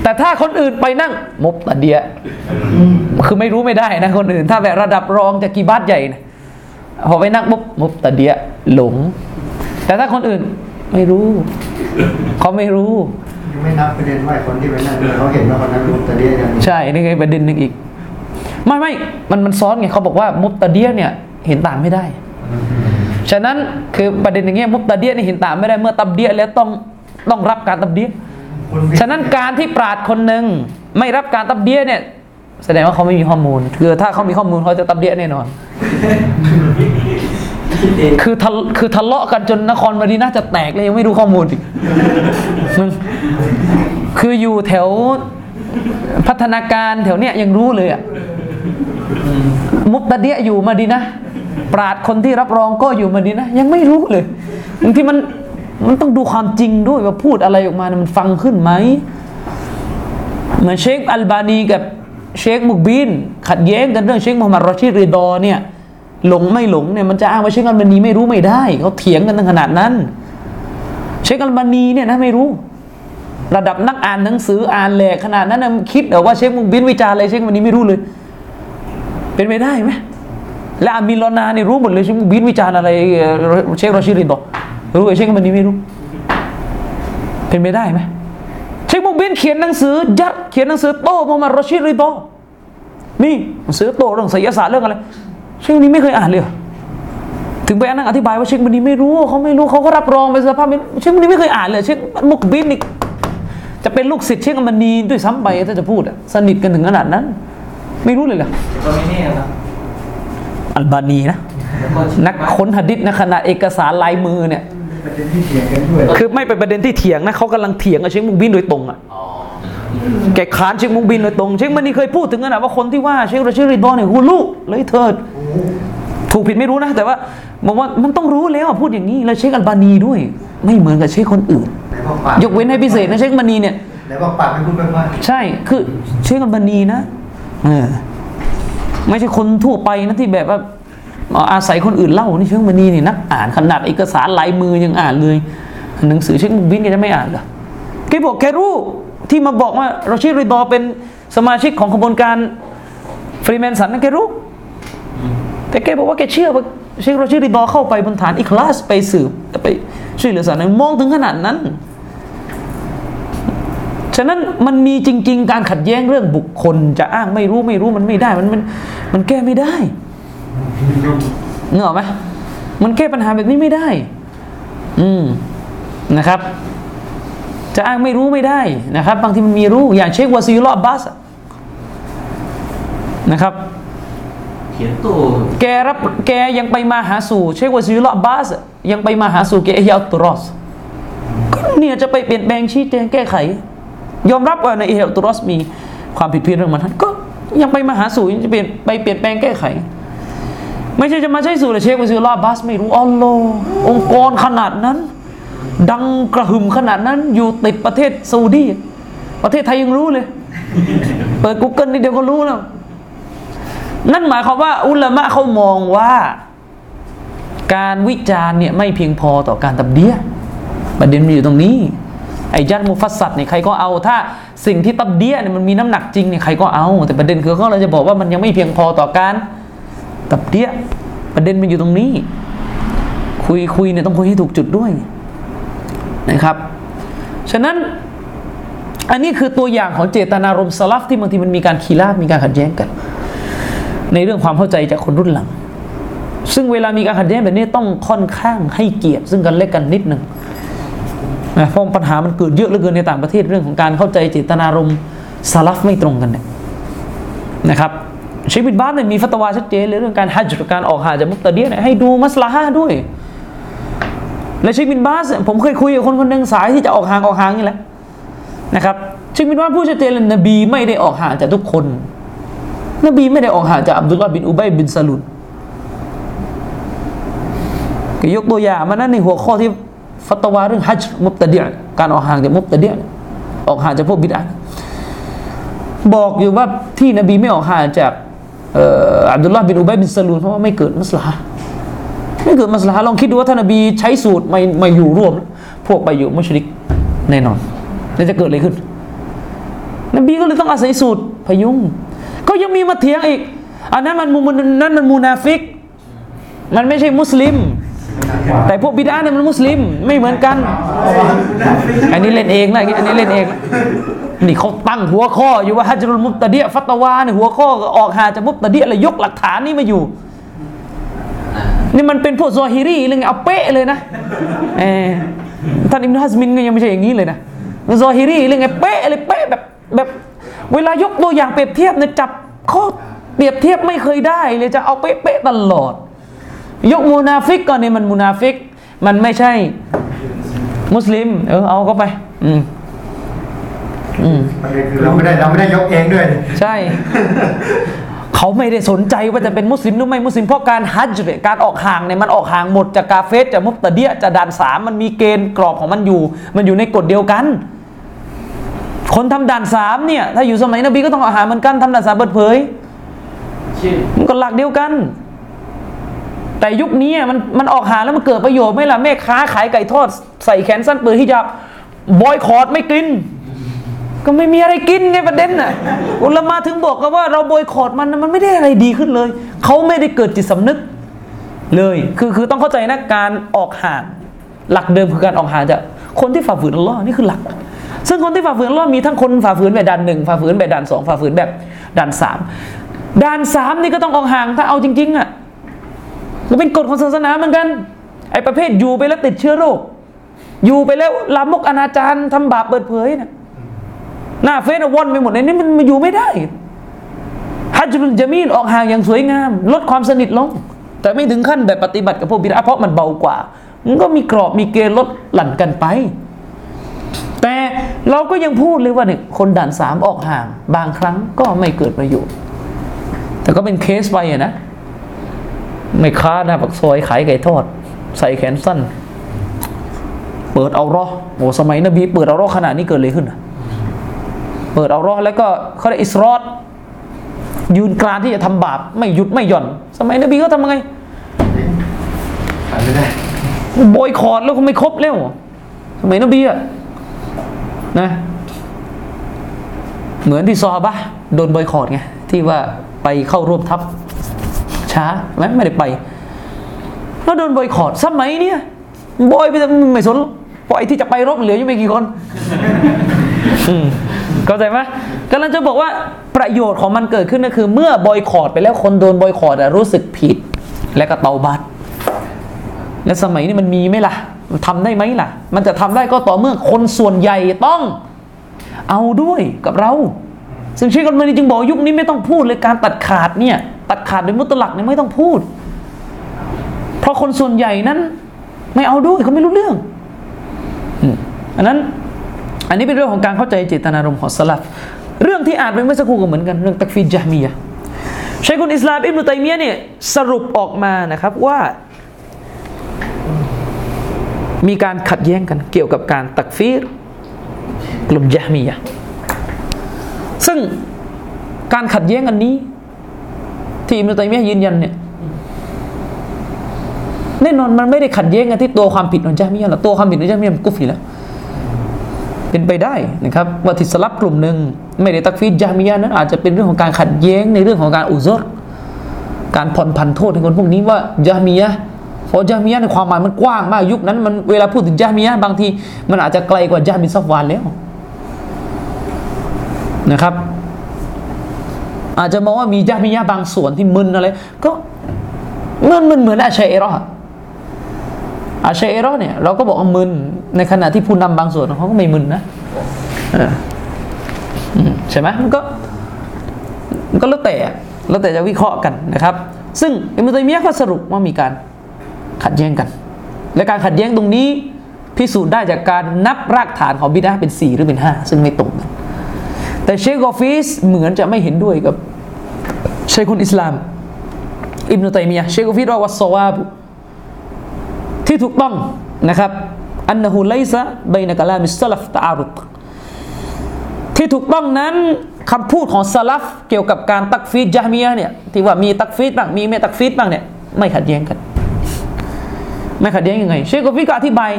แต่ถ้าคนอื่นไปนั่งมุบตะเดีย คือไม่รู้ไม่ได้นะคนอื่น ถ้าแบบระดับรองจากกีบัตใหญ่นะพอไปนั่งมุบมุบตะเดียหลง แต่ถ้าคนอื่นไม่รู้ เขาไม่รู้ ยังไม่นับประเด็นว่าคนที่ไปนั่งด้วยเขาเห็นว่าคนนั้นรู้แต่เรียกยังใช่นี่ไงประเด็นหนึ่งอีก ไม่ไม่มันมันซ้อนไงเขาบอกว่ามุตตะเดียเนี่ยเห็นต่างไม่ได้ ฉะนั้นคือประเด็นอย่างเงี้ยมุตตะเดียเนี่ยเห็นต่างไม่ได้เมื่อตับเดียแล้วต้องต้องรับการตับเดียคนฉะนั้นการที่ปราดคนหนึ่งไม่รับการตับเดียเนี่ยแสดงว่าเขาไม่มีข้อมูล คือถ้าเขามีข้อมูลเขาจะตับเดียแน่นอน คิดเองคือทะคือทะเลาะกันจนนครมาดีน่าจะแตกเลยยังไม่รู้ข้อมูลอีกมึงคืออยู่แถวพัฒนาการแถวเนี้ยยังรู้เลยอะมุกตะเดียอยู่มาดีนะปราดคนที่รับรองก็อยู่มาดีนะยังไม่รู้เลยบางทีมันมันต้องดูความจริงด้วยว่าพูดอะไรออกมาเนี่ยมันฟังขึ้นไหมเหมือนเชคอัลบานีกับเชคมุกบินขัดแย้งกันเรื่องเชคมูฮัมหมัดรอชิดริดอเนี่ย หลงไม่หลงเนี่ยมันจะอ้างว่าเชคอัลบานีไม่รู้ไม่ได้เขาเถียงกันตั้งขนาดนั้น เชคอัลบานีเนี่ยนะไม่รู้ ระดับนักอ่านหนังสืออ่านแหลกขนาดนั้นนะคิดเหรอว่าเชคมุกบิลวิจารณ์อะไรเชคอัลบานีไม่รู้เลย เป็นไปได้ไหมและอามิลอนาเนี่ยรู้หมดเลยเชคมุกบิลวิจารณ์อะไรเชครอชิดริดอรู้ไอ้เชคอัลบานีไม่รู้ เป็นไปได้ไหมเชคมุกบินเขียนหนังสือยัดเขียนหนังสือโต้มุฮัมมัดรชิริดอนี่หนังสือโต้เรื่องไสยศาสตร์เรื่องอะไร เชคบันนี้ไม่เคยอ่านเลยเหรอถึงไปนั่งอธิบายว่าเชคบันนี้ไม่รู้เขาไม่รู้เขาก็รับรองไปสภาพไม่รู้เชคบันนี้ไม่เคยอ่านเลย เชคมุกบินนี่จะเป็นลูกศิษย์เชคบันนีด้วยซ้ำไปถ้าจะพูดอะสนิทกันถึงขนาดนั้น ไม่รู้เลยเหรอก็ไม่แน่นะอัลบานีนะแล้วก็นักค้นหะดิษนะขณะเอกสารลายมือเนี่ยประเด็นที่เถียงกันด้วยคือไม่เป็นประเด็นที่เถียงนะเขากำลังเถียงกับเชคมุกบินโดยตรงอะแกขานเชคมุกบินโดยตรง เชคบันนีเคยพูดถึงขนาดว่าคนที่ว่าเชครอชิดริดอนเนี่ยฮูลูเลยเถิด ถูกผิดไม่รู้นะ แต่ว่าบอกว่ามันต้องรู้แล้วอะพูดอย่างนี้แล้วเช็คอัลบานีด้วย ไม่เหมือนกับเช็คคนอื่นไหนบอกปากยกเว้นให้พิเศษนะเช็คอัลบานีเนี่ยไหนบอกปากไม่พูดไปว่าใช่คือเช็คอัลบานีนะเออไม่ใช่คนทั่วไปนะที่แบบว่าอาศัยคนอื่นเล่านี่เชคอัลบานีนี่นักอ่านขนาดเอกสารลายมือยังอ่านเลยหนังสือเชคมุกบิลแกจะไม่อ่านเหรอแกบอกแกรู้ที่มาบอกว่ารอชิดริดอเป็นสมาชิกของขบวนการ Freemason นะแกรู้ แต่แกบอกว่าแกเชื่อว่าเชครอชิดริดอเข้าไปบนฐานإخلاصไปสืบไปช่วยเหลือสารมองถึงขนาดนั้น ฉะนั้นมันมีจริง ๆ การขัดแย้งเรื่องบุคคล จะอ้างไม่รู้ไม่รู้มันไม่ได้ มันมันมันแก้ไม่ได้เงาออกไหมมันแก้ปัญหาแบบนี้ไม่ได้ อืมนะครับ จะอ้างไม่รู้ไม่ได้นะครับ บางทีมันมีรู้อย่างเชควาซีลอบบัสนะครับ ขียนตูแกรับแกยังไปมาหาสู่เชควาซิลบาส ยังไปมาหาสู่แกเอียอัลตุรอสก็เนี่ยจะไปเปลี่ยนแปลงชี้แจงแก้ไข ยอมรับว่าในเอียอัลตุรอสมีความผิดเพี้ยนเรื่องมันทันก็ยังไปมาหาสู่ยังจะเปลี่ยนไปเปลี่ยนแปลงแก้ไข ไม่ใช่จะมาใช้สู่แต่เชควาซิลอับบาสไม่รู้อัลลอฮ์องค์กรขนาดนั้น ดังกระหึ่มขนาดนั้นอยู่ติดประเทศซาอุดีประเทศไทยยังรู้เลย เปิด Google นิดเดียวก็รู้แล้ว นั่นหมายความว่าอุลามะเขามองว่า การวิจารณ์เนี่ยไม่เพียงพอต่อการตับเดียประเด็นมันอยู่ตรงนี้ไอ้ยัดมุฟัสซัดเนี่ยใครก็เอาถ้าสิ่งที่ตับเดียเนี่ยมันมีน้ำหนักจริงเนี่ยใครก็เอา แต่ประเด็นคือเขาเราจะบอกว่ามันยังไม่เพียงพอต่อการตับเดียประเด็นมันอยู่ตรงนี้ คุยคุยเนี่ยต้องคุยให้ถูกจุดด้วยนะครับ ฉะนั้นอันนี้คือตัวอย่างของเจตนารมณ์สลับที่บางทีมันมีการคีราบมีการขัดแย้งกัน ในเรื่องความเข้าใจจากคนรุ่นหลัง ซึ่งเวลามีการขัดแย้งแบบนี้ต้องค่อนข้างให้เกียรติ ซึ่งกันและกันนิดหนึ่งนะเพราะปัญหามันเกิดเยอะเหลือเกินในต่างประเทศเรื่องของการเข้าใจเจตนารมณ์สลับไม่ตรงกันเนี่ยนะครับเชคบินบาสเนี่ยมีฟัตวาชัดเจนเลยเรื่องการฮัจญ์การออกหาจากมุกตะเดียเนี่ยให้ดูمصلحةด้วย และเชคบินบาสเนี่ยผมเคยคุยกับคนคนหนึ่งสายที่จะออกห่างออกห่างนี่แหละนะครับเชคบินบาสพูดชัดเจนเลยนบีไม่ได้ออกห่างจากทุกคน นบีไม่ได้ออกห่างจากอับดุลลาบินอุบัยบินซาลุนก็ยกตัวอย่างมานั้นในหัวข้อที่ฟัตวาเรื่องฮัจญ์มุบตะเดียการออกห่างจากมุบตะเดียออกห่างจากพวกบิดอะบอกอยู่ว่าที่นบีไม่ออกห่างจากอับดุลลาบินอุบัยบินซาลุนเพราะว่าไม่เกิดมัสลาไม่เกิดมัสลาลองคิดดูว่าถ้านบีใช้สูตรไม่ไม่อยู่ร่วม พวกไปอยู่มุชริกแน่นอนแล้วจะเกิดอะไรขึ้น นบีก็เลยต้องอาศัยสูตรพยุง ก็ยังมีมาเถียงอีก อันนั้นมันมุมนั่นมันมูนาฟิก มันไม่ใช่มุสลิม แต่พวกบิดาเนี่ยมันมุสลิม ไม่เหมือนกัน อันนี้เล่นเองนะอันนี้เล่นเองนี่เขาตั้งหัวข้ออยู่ว่าฮัจรุลมุบตะเดียฟัตวาเนี่ยหัวข้อออกหาจากมุบตะเดียเลยยกหลักฐานนี่มาอยู่นี่มันเป็นพวกซอฮิรีเลยไงเอาเป๊ะเลยนะเออท่านอิบนุฮัซมินก็ยังไม่ใช่อย่างนี้เลยนะظاهريเลยไงเป๊ะเลยเป๊ะแบบแบบเวลายกตัวอย่างเปรียบเทียบเนี่ยจับ ข้อเปรียบเทียบไม่เคยได้เลยจะเอาเป๊ะๆตลอด ยกมูนาฟิกก่อนเนี่ยมันมูนาฟิก มันไม่ใช่ มุสลิม เออเอาเข้าไป อืมอืมประเด็นคือเราไม่ได้เราไม่ได้ยกเองด้วยนี่ใช่ เขาไม่ได้สนใจว่าจะเป็นมุสลิมหรือไม่มุสลิมเพราะการฮัจญ์เนี่ยการออกห่างเนี่ยมันออกห่างหมดจากกาเฟสจากมุตตะเดียจากด่านสามมันมีเกณฑ์กรอบของมันอยู่ มันอยู่ในกฎเดียวกัน คนทำด่านสามเนี่ย ถ้าอยู่สมัยนบีก็ต้องออกห่างเหมือนกันทำด่านสามเปิดเผยชื่อมันก็หลักเดียวกัน แต่ยุคนี้มันมันออกหาแล้วมันเกิดประโยชน์ไหมล่ะแม่ค้าขายไก่ทอด ใส่แขนสั้นเปิดที่จะบอยคอรดไม่กิน ก็ไม่มีอะไรกินไงประเด็นน่ะอุลามาถึงบอกกันว่าเราบอยคอรดมันน่ะมันไม่ได้อะไรดีขึ้นเลยเขาไม่ได้เกิดจิตสำนึกเลยคือคือต้องเข้าใจนะการออกห่างหลักเดิมคือการออกห่างจากคนที่ฝ่าฝืนอัลลอฮ์นี่คือหลัก ซึ่งคนที่ฝ่าฝืนอัลลอมีทั้งคนฝ่าฝืนแบบด่านหนึ่งฝ่าฝืนแบบด่านสองฝ่าฝืนแบบด่านสามด่านสามนี่ก็ต้องออกห่างถ้าเอาจริงๆอะมันเป็นกฎของศาสนาเหมือนกันไอ้ประเภทอยู่ไปแล้วติดเชื้อโรค อยู่ไปแล้วลามกอนาจารทำบาปเปิดเผยนะหน้าเฟซอว่อนไปหมดในนี้มันมันอยู่ไม่ได้ฮัจญุลจามีลออกห่างอย่างสวยงาม ลดความสนิทลง แต่ไม่ถึงขั้นแบบปฏิบัติกับพวกบิดาเพราะมันเบากว่า มันก็มีกรอบมีเกณฑ์ลดหลั่นกันไป แต่เราก็ยังพูดเลยว่าเนี่ยคนด่านสามออกห่าง บางครั้งก็ไม่เกิดประโยชน์ แต่ก็เป็นเคสไปอะนะ ไม่ค้าหน้าปักซอยขายไก่ทอด ใส่แขนสั้น เปิดเอารอโอ้สมัยนบีเปิดเอารอขนาดนี้เกิดอะไรขึ้นอะเปิดเอารอแล้วก็เขาได้อิสรอดยืนกรานที่จะทำบาป ไม่หยุดไม่หย่อน สมัยนบีก็ทำยังไงขายไม่ได้บอยคอรดแล้วก็ไม่ครบแล้วสมัยนบีอะ นะเหมือนที่ซอบะโดนบอยคอรดไงที่ว่าไปเข้าร่วมทัพช้าไหมไม่ได้ไป แล้วโดนบอยคอรดสมัยเนี้ยบอยไปไม่สนปล่อยที่จะไปรบเหลืออยู่ไม่กี่คนเข้าใจไหมกำลังจะบอกว่าประโยชน์ของมันเกิดขึ้นก็คือ เมื่อบอยคอรดไปแล้วคนโดนบอยคอรดรู้สึกผิด และก็เตาบัตและสมัยนี้มันมีไหมล่ะ ทำได้ไหมล่ะ มันจะทำได้ก็ต่อเมื่อคนส่วนใหญ่ต้องเอาด้วยกับเรา ซึ่งเชคกันมานีจึงบอกยุคนี้ไม่ต้องพูดเลยการตัดขาดเนี่ยตัดขาดโดยมุตลักเนี่ยไม่ต้องพูด เพราะคนส่วนใหญ่นั้น ไม่เอาด้วยเขาไม่รู้เรื่องอืมอันนั้นอันนี้เป็นเรื่องของการเข้าใจเจตนารมณ์ของสลับเรื่องที่อ่านไปเมื่อสักครู่ก็เหมือนกันเรื่องตักฟีรจามียะห์ชัยคุลอิสลามอิบนุตัยมียะห์เนี่ยสรุปออกมานะครับว่า มีการขัดแย้งกันเกี่ยวกับการตักฟีรกลุ่มยะมียะซึ่งการขัดแย้งอันนี้ ที่อิมรุตัยมียะยืนยันเนี่ยแน่นอนมันไม่ได้ขัดแย้งกันที่ตัวความผิดของยะฮ์มียะหรอกตัวความผิดของยะฮ์มียะมันกุฟอยู่แล้ว เป็นไปได้นะครับว่าทิสลับกลุ่มหนึ่งไม่ได้ตักฟีรยะฮ์มียะนั้น อาจจะเป็นเรื่องของการขัดแย้งในเรื่องของการอุซรการผ่อนผันโทษให้คนพวกนี้ว่ายะฮ์มียะ เพราะยะฮ์มียะในความหมายมันกว้างมากยุคนั้นมันเวลาพูดถึงยะฮ์มียะบางที มันอาจจะไกลกว่ายะฮ์บินซัฟวานแล้วนะครับ อาจจะมองว่ามียะฮ์มียะบางส่วนที่มึนอะไรก็มันมันเหมือนอาชัยเอรออาชัยเอรอเนี่ยเราก็บอกว่ามึนในขณะที่ผู้นำบางส่วนเขาก็ไม่มึนนะใช่ไหมมันก็มันก็แล้วแต่แล้วแต่จะวิเคราะห์กันนะครับ ซึ่งอิมตัยมียะก็สรุปว่ามีการ ขัดแย้งกัน และการขัดแย้งตรงนี้ พิสูจน์ได้จากการนับรากฐานของبدعةเป็น 4 หรือเป็น 5 ซึ่งไม่ตรงกันแต่เชคฆอฟิสเหมือนจะไม่เห็นด้วยกับเชคุลอิสลาม อิบนุตัยมียะเชคกอฟิสว่าวัสซาวาบุที่ถูกต้องนะครับأنه ليس بين كلام السلف تعارضที่ถูกต้องนั้นคำพูดของสลัฟเกี่ยวกับการتكفير ยะฮ์มียะเนี่ยที่ว่ามี تكفيرบ้างมีไม่ تكفيرบ้างเนี่ยไม่ขัดแย้งกัน ไม่ขัดแย้งยังไง เชคกฟิกอธิบาย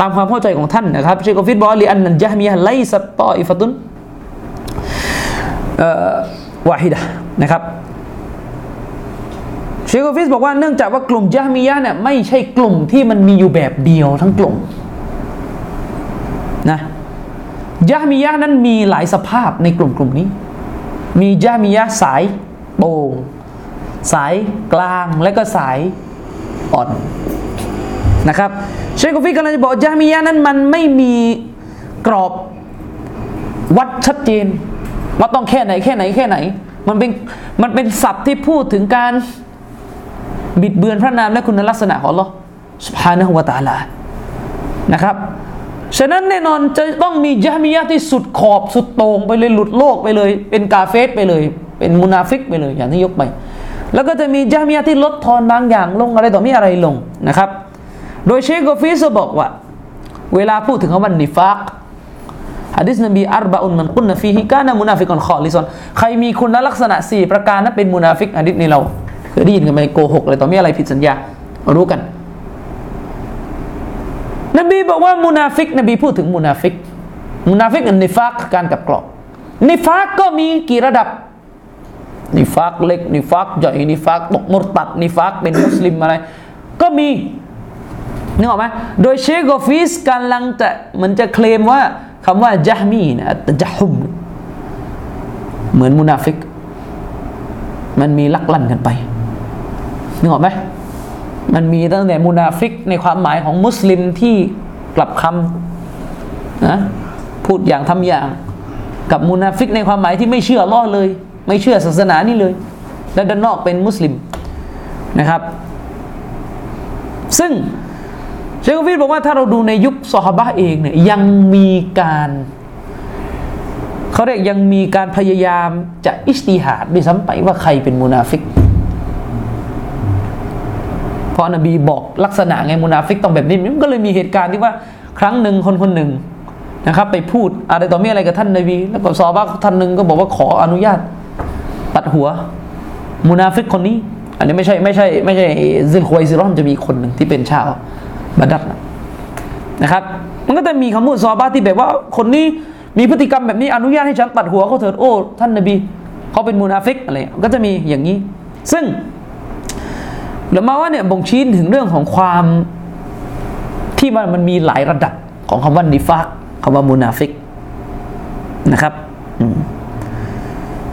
ตามความเข้าใจของท่านนะครับ เชคกฟิดบอกว่าلأن الجهمية ليست طائفة واحدةนะครับเชคกฟิสบอกว่าเนื่องจากว่ากลุ่มยะมียะเนี่ยไม่ใช่กลุ่มที่มันมีอยู่แบบเดียวทั้งกลุ่มนะยะมียะนั้นมีหลายสภาพในกลุ่มกลุ่มนี้ มียะมียะสายโป่งสายกลางและก็สายอ่อน นะครับเชคกฟิกกำลังจะบอกยามียะนั้นมันไม่มีกรอบวัดชัดเจนว่าต้องแค่ไหนแค่ไหนแค่ไหน มันเป็นมันเป็นศัพท์ที่พูดถึงการบิดเบือนพระนามและคุณลักษณะของเราสภานะฮุวตาลานะครับฉะนั้นแน่นอนจะต้องมียะมียะที่สุดขอบสุดตรงไปเลยหลุดโลกไปเลย เป็นกาเฟสไปเลย เป็นมุนาฟิกไปเลยอย่างที่ยกไป แล้วก็จะมียะมียะที่ลดทอนบางอย่างลงอะไรต่อมีอะไรลงนะครับ โดยเชคกอฟิสบอกว่า เวลาพูดถึงคำว่าنفاق ฮะดิษนบี أربع من كن فيه كان منافقا خالصاใครมีคุณลักษณะ 4 ประการนั้นเป็นมุนาฟิกฮะดิษนี้เราเคยได้ยินกันไหมโกหกอะไรต่อมีอะไรผิดสัญญารู้กัน นบีบอกว่ามุนาฟิก นบีพูดถึงมุนาฟิก มุนาฟิกกับนิฟากการกับกรอบนิฟากก็มีกี่ระดับ นิฟากเล็กนิฟากใหญ่นิฟากตกมุรตัดนิฟากเป็นมุสลิมอะไร ก็มี นึกออกไหมโดยเชคกอฟิสกำลังจะมันจะเคลมว่าคำว่าจาฮมีนะตะหุมเหมือนมุนาฟิก มันมีลักลั่นกันไปนึกออกไหมมันมีตั้งแต่มุนาฟิกในความหมายของมุสลิมที่กลับคำนะพูดอย่างทำอย่าง กับมุนาฟิกในความหมายที่ไม่เชื่ออัลลอฮ์เลย ไม่เชื่อศาสนานี่เลย และด้านนอกเป็นมุสลิมนะครับ ซึ่ง เชคกฟิดบอกว่าถ้าเราดูในยุคซอฮาบะเองเนี่ยยังมีการเขาเรียกยังมีการพยายามจะاجتهادด้วยซ้ำไปว่าใครเป็นมุนาฟิกเพราะนบีบอกลักษณะไงมุนาฟิกต้องแบบนี้มันก็เลยมีเหตุการณ์ที่ว่าครั้งหนึ่งคนคนหนึ่งนะครับ ไปพูดอะไรต่อมีอะไรกับท่านนบี แล้วก็ซอฮาบะท่านหนึ่งก็บอกว่าขออนุญาตตัดหัวมุนาฟิกคนนี้ อันนี้ไม่ใช่ไม่ใช่ไม่ใช่ซิลควยซิรอมจะมีคนหนึ่งที่เป็นชาว บัดร์นะนะครับ มันก็จะมีคำพูดซอฮาบะห์ที่แบบว่าคนนี้มีพฤติกรรมแบบนี้อนุญาตให้ฉันตัดหัวเขาเถิดโอ้ท่านนบีเขาเป็นมุนาฟิกอะไรก็จะมีอย่างนี้ ซึ่งอุละมาอ์ว่าเนี่ยบ่งชี้ถึงเรื่องของความที่มันมันมีหลายระดับของคำว่าنفاقคำว่ามุนาฟิกนะครับ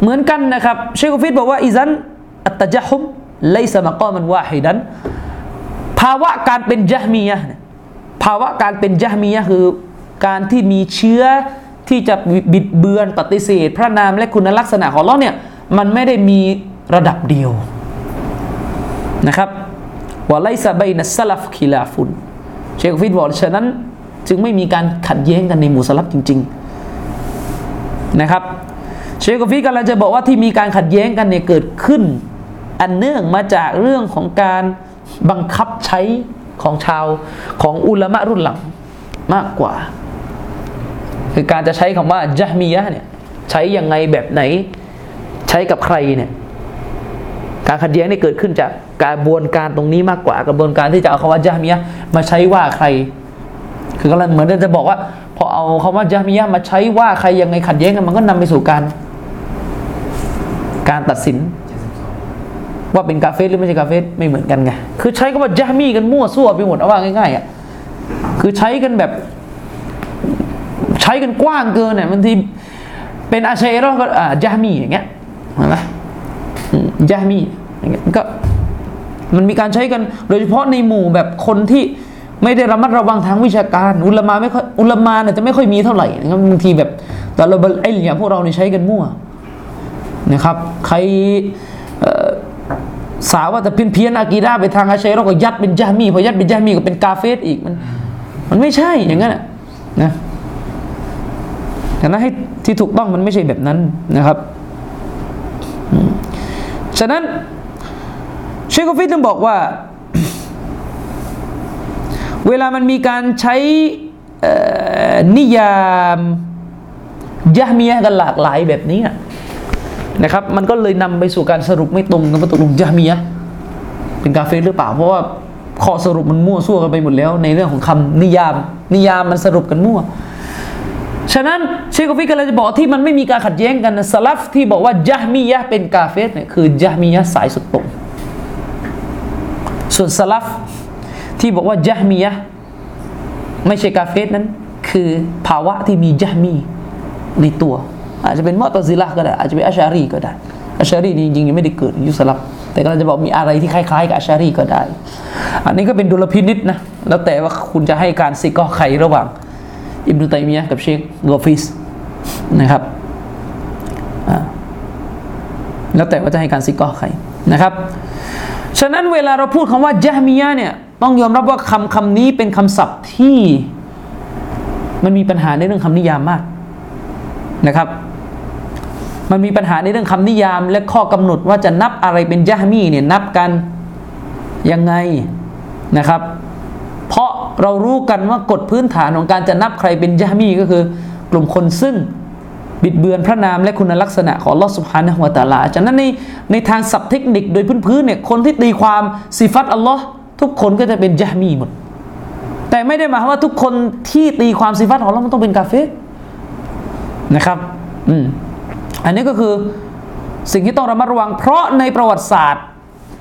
เหมือนกันนะครับเชคกฟิดบอกว่าإذا التجهم ليس مقاما واحدا ภาวะการเป็นยะมียะห์เมียภาวะการเป็นยะมียะคือ การที่มีเชื้อที่จะบิดเบือนปฏิเสธ พระนามและคุณลักษณะของเราเนี่ยมันไม่ได้มีระดับเดียวนะครับวะไลซะบัยนัสสลัฟคิลาฟุนเชคฟิดบอกฉะนั้นจึงไม่มีการขัดแย้งกันในหมู่สลับจริง ๆนะครับ เชคฟิดกำลังจะบอกว่าที่มีการขัดแย้งกันเนี่ยเกิดขึ้น อันเนื่องมาจากเรื่องของการ บังคับใช้ของชาวของอุลามะรุ่นหลังมากกว่า คือการจะใช้คำว่าจาฮมียะเนี่ยใช้ยังไงแบบไหน ใช้กับใครเนี่ยการขัดแย้งนี่เกิดขึ้นจากกระบวนการตรงนี้มากกว่ากระบวนการที่จะเอาคำว่าจาฮมียะมาใช้ว่าใคร คือกำลังเหมือนจะบอกว่าพอเอาคำว่าจาฮมียะมาใช้ว่าใครยังไงขัดแย้งกันมันก็นำไปสู่การ การตัดสิน ว่าเป็นกาเฟสหรือไม่ใช่กาเฟสไม่เหมือนกันไงคือใช้คำว่าจาฮมีกันมั่วซั่วไปหมดเอาว่าง่ายๆอะคือใช้กันแบบ ใช้กันกว้างเกินเนี่ยบางทีเป็นอาชัยรอก็อ่าจาฮมีอย่างเงี้ยเห็นไหมอืมจมีอย่างเงี้ยก็มันมีการใช้กันโดยเฉพาะในหมู่แบบคนที่ไม่ได้ระมัดระวังทางวิชาการ อุลมาไม่ค่อยอุลมาเนี่ยจะไม่ค่อยมีเท่าไหร่นะครับบางทีแบบแต่เราไอ้เนี่ยพวกเราเนี่ยใช้กันมั่วนะครับ ใครเอ่อ สาวว่าแต่เพี้ยนเพี้ยนอากีดาไปทางอาชัยเราก็ยัดเป็นยะมีพอยัดเป็นยะมีก็เป็นกาเฟสอีกมัน มันไม่ใช่อย่างนั้นนะนะแต่นั้นให้ที่ถูกต้องมันไม่ใช่แบบนั้นนะครับฉะนั้นเชคกฟิต้องบอกว่า เวลามันมีการใช้นิยามยะมียะกันหลากหลายแบบนี้อะ นะครับ มันก็เลยนำไปสู่การสรุปไม่ตรงกันว่าตกลงยะมียะเป็นกาเฟรหรือเปล่า เพราะว่าข้อสรุปมันมั่วซั่วกันไปหมดแล้ว ในเรื่องของคำนิยาม นิยามมันสรุปกันมั่ว ฉะนั้นเชคกฟิกก็เลยจะบอกที่มันไม่มีการขัดแย้งกันนะสลัฟที่บอกว่ายะมียะเป็นกาเฟรเนี่ยคือยะมียะสายสุดตรง ส่วนสลัฟที่บอกว่ายะมียะไม่ใช่กาเฟสนั้น คือภาวะที่มียะมีในตัว อาจจะเป็นมอตซิละก็ได้อาจจะเป็นอัชารีก็ได้อัชารีนี่จริงๆยังไม่ได้เกิดยุสลับแต่ก็จะบอกมีอะไรที่คล้ายๆกับอัชารีก็ได้ อันนี้ก็เป็นดุลพินิษนะแล้วแต่ว่าคุณจะให้การซิกอใครระหว่าง อิบนุตัยมียะกับเชคกอฟิสนะครับแล้วแต่ว่าจะให้การซิกอใครนะครับ ฉะนั้นเวลาเราพูดคำว่ายะมียะเนี่ยต้องยอมรับว่าคำคำนี้เป็นคำศัพท์ที่มันมีปัญหาในเรื่องคำนิยามมากนะครับ มันมีปัญหาในเรื่องคำนิยาม และข้อกำหนดว่าจะนับอะไรเป็นยะมีเนี่ยนับกันยังไงนะครับ เพราะเรารู้กันว่ากฎพื้นฐานของการจะนับใครเป็นยะมีก็คือกลุ่มคนซึ่งบิดเบือนพระนามและคุณลักษณะของลอสุภานะฮวตาลาจากนั้นในในทางศัพท์เทคนิคโดยพื้นๆเนี่ยคนที่ตีความสิฟัตอัลลอฮ์ทุกคนก็จะเป็นยะมีหมด แต่ไม่ได้หมายว่าทุกคนที่ตีความสิฟัตของอัลลอฮ์มันต้องเป็นกาเฟรนะครับ อืม อันนี้ก็คือสิ่งที่ต้องระมัดระวัง เพราะในประวัติศาสตร์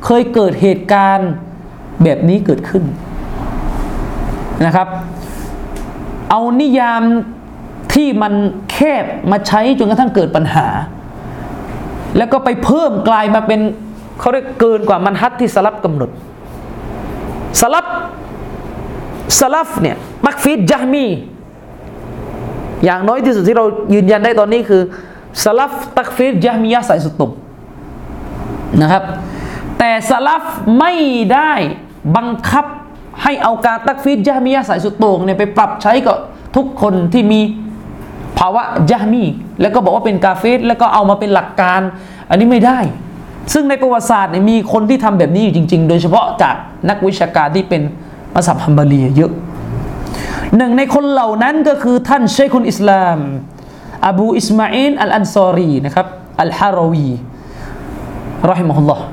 เคยเกิดเหตุการณ์แบบนี้เกิดขึ้นนะครับ เอานิยามที่มันแคบมาใช้จนกระทั่งเกิดปัญหา แล้วก็ไปเพิ่มกลายมาเป็นเขาเรียกเกินกว่ามันฮัดที่สลับกำหนดสลับสลับเนี่ยมักฟิดยะมี อย่างน้อยที่สุดที่เรายืนยันได้ตอนนี้คือ สลับตักฟิดยะมียะสายสุดตรงนะครับ แต่สลับไม่ได้บังคับให้เอาการตักฟิดยะมียะสายสุดโต่งเนี่ยไปปรับใช้กับทุกคนที่มีภาวะยะมีแล้วก็บอกว่าเป็นกาเฟสแล้วก็เอามาเป็นหลักการ อันนี้ไม่ได้ ซึ่งในประวัติศาสตร์เนี่ยมีคนที่ทำแบบนี้อยู่จริง ๆ โดยเฉพาะจากนักวิชาการที่เป็นมัสยิดฮัมบารีเยอะหนึ่งในคนเหล่านั้นก็คือท่านเชคุนอิสลาม อบูอิสมาอินอัลอันซอรีนะครับอัลฮารวีرحمه الله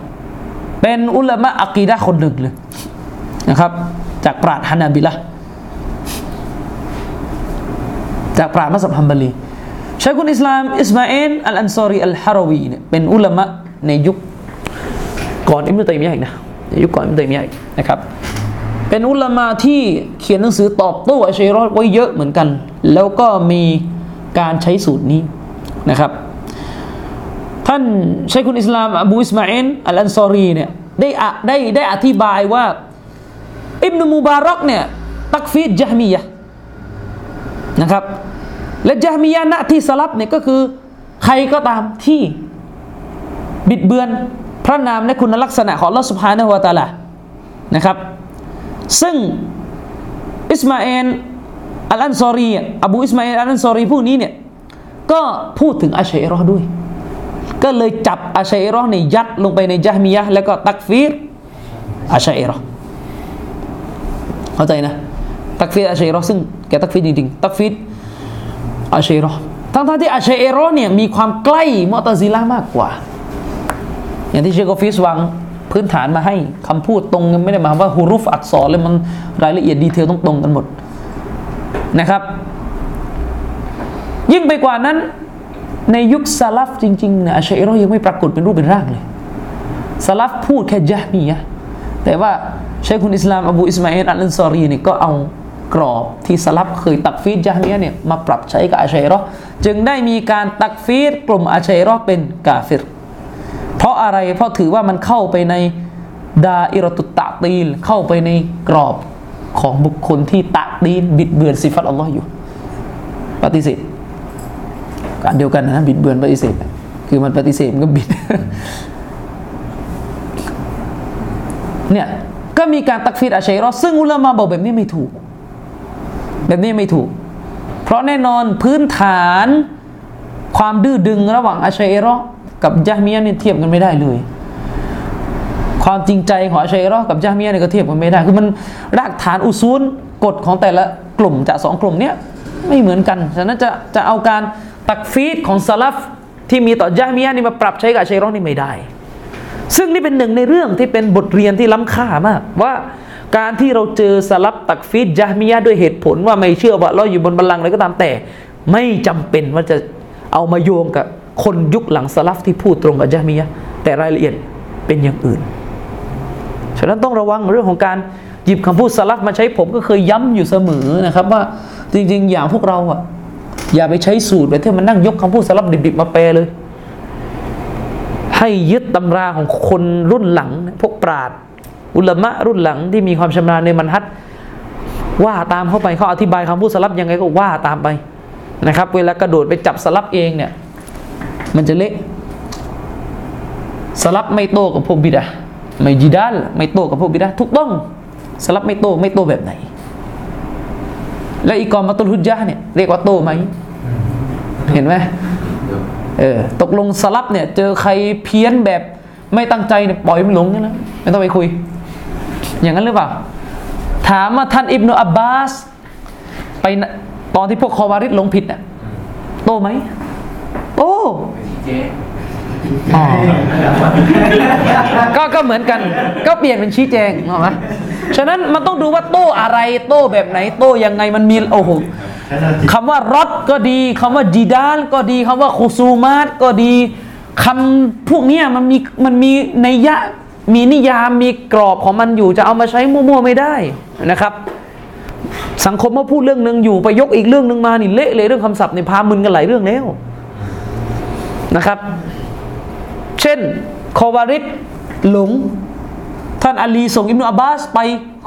เป็นอุลามะعقيدةคนหนึ่งเลยนะครับ จากปราชญ์ฮานาบิละจากปราชญ์มัซฮับฮัมบาลีชัยคุลอิสลามอิสมาอีลอัลอันซอรีอัลฮารวีเนี่ยเป็นอุลามะในยุคก่อนอิบนุตัยมียะอีกนะในยุคก่อนอิบนุตัยมียะอีกนะครับเป็นอุลามะที่เขียนหนังสือตอบโต้อะชาอิเราะฮ์ไว้เยอะเหมือนกัน แล้วก็มี การใช้สูตรนี้นะครับ ท่านชัยคุณอิสลามอบูอิสมาอินอัลอันซอรีเนี่ยได้อะได้ได้อธิบายว่า อิบนุมูบารักเนี่ยตักฟีดจามียะนะครับและจามียะณที่สลับเนี่ยก็คือใครก็ตามที่บิดเบือนพระนามและคุณลักษณะของลอสุภานะฮวตาลานะครับ ซึ่งอิสมาเอล อัลอันซอรีอบูอิสมาเอลอัลอันซอรีพวกนี้เนี่ยก็พูดถึงอาชัยรอห์ด้วย ก็เลยจับอาชัยรอห์ในยยัดลงไปในจาฮมียะแล้วก็ตักฟีรอาชัยรอห์เข้าใจนะ ตักฟีรอาชัยรอห์ซึ่งแกตักฟีรจริงๆ ตักฟีรอาชัยรอห์ทั้งๆที่อาชัยรอห์เนี่ยมีความใกล้มอตซิละห์มากกว่า อย่างที่เชคกอฟิสวางพื้นฐานมาให้คำพูดตรงกันไม่ได้หมายความว่าحروفอักษรเลยมันรายละเอียด detail ต้องตรงกันหมด นะครับ ยิ่งไปกว่านั้น ในยุคสลัฟจริงๆเนี่ยอะชาอิเราะฮ์ยังไม่ปรากฏเป็นรูปเป็นร่างเลยสลัฟพูดแค่ญะฮ์มียะฮ์แต่ว่าชัยคุลอิสลามอบูอิสมาอิลอัลอันซอรีเนี่ยก็เอากรอบที่สลัฟเคย تكفير ญะฮ์มียะฮ์เนี่ยมาปรับใช้กับอะชาอิเราะฮ์จึงได้มีการตักฟีดกลุ่มอัชชัยรอเป็นกาฟิร เพราะอะไรเพราะถือว่ามันเข้าไปในดาอิรตุตตะตีลเข้าไปในกรอบ ของบุคคลที่ตะตีนบิดเบือนสิฟัตอัลลอฮ์อยู่ ปฏิเสธการเดียวกันนะบิดเบือนปฏิเสธ คือมันปฏิเสธมันก็บิด เนี่ยก็มีการตักฟีดอาชัยรอซึ่งอุลามะบอกแบบนี้ไม่ถูก แบบนี้ไม่ถูก เพราะแน่นอนพื้นฐานความดื้อดึงระหว่างอาชัยรอกับยะมียะเนี่ยเทียบกันไม่ได้เลย ความจริงใจของอาชัยรอกับยะฮ์มียเนี่ยก็เทียบกันไม่ได้ คือมันรากฐานอุซูลกฎของแต่ละกลุ่มจากสองกลุ่มเนี้ยไม่เหมือนกัน ฉะนั้นจะจะเอาการตักฟีดของสลัฟที่มีต่อยะฮ์มียนี่มาปรับใช้กับอาชัยรอนี่ไม่ได้ ซึ่งนี่เป็นหนึ่งในเรื่องที่เป็นบทเรียนที่ล้ำค่ามากว่าการที่เราเจอสลับตักฟีดยะฮ์มียะด้วยเหตุผลว่าไม่เชื่อว่าเราอยู่บนบัลลังก์อะไรก็ตามแต่ ไม่จำเป็นว่าจะเอามาโยงกับคนยุคหลังสลับที่พูดตรงกับยะฮ์มียะแต่รายละเอียดเป็นอย่างอื่น ฉะนั้นต้องระวังเรื่องของการหยิบคำพูดสลับมาใช้ผมก็เคยย้ำอยู่เสมอนะครับ ว่าจริงๆ อย่างพวกเราอะ อย่าไปใช้สูตรแบบที่มันนั่งยกคำพูดสลับดิบๆมาแปลเลย ให้ยึดตำราของคนรุ่นหลัง พวกปราดอุลมะรุ่นหลังที่มีความชำนาญในมันฮัดว่าตามเข้าไปเขาอธิบายคำพูดสลับยังไงก็ว่าตามไปนะครับ เวลากระโดดไปจับสลับเองเนี่ย มันจะเละสลับไม่โตกับพวกบิดา ไม่จีดัลไม่โตกับพวกบิดาถูกต้องสลับไม่โตไม่โตแบบไหน และอีกอมาตุลฮุจญะเนี่ยเรียกว่าโตไหมเห็นไหมเออตกลงสลับเนี่ย เจอใครเพี้ยนแบบไม่ตั้งใจเนี่ยปล่อยมันหลงเนี่ยนะไม่ต้องไปคุย อย่างนั้นหรือเปล่า ถามว่าท่านอิบนุอับบาส ไปตอนที่พวกคอวาริดหลงผิดน่ะโตไหมโต อ๋อ ก็ก็เหมือนกัน ก็เปลี่ยนเป็นชี้แจงเหรอไหมฉะนั้นมันต้องดูว่าโต้อะไรโต้แบบไหนโต้ยังไงมันมีโอ้โหคำว่ารถก็ดีคำว่าจีดาลก็ดีคำว่าคุซูมาตก็ดีคำพวกนี้มันมีมันมีในยะมีนิยามมีกรอบของมันอยู่จะเอามาใช้มั่วๆไม่ได้นะครับ สังคมมาพูดเรื่องหนึ่งอยู่ไปยกอีกเรื่องหนึ่งมานี่เละเลยเรื่องคำศัพท์ในยพามึนกันหลายเรื่องแล้วนะครับ เช่นคอวาริดหลง ท่านอาลีส่งอิบนุอับบาสไป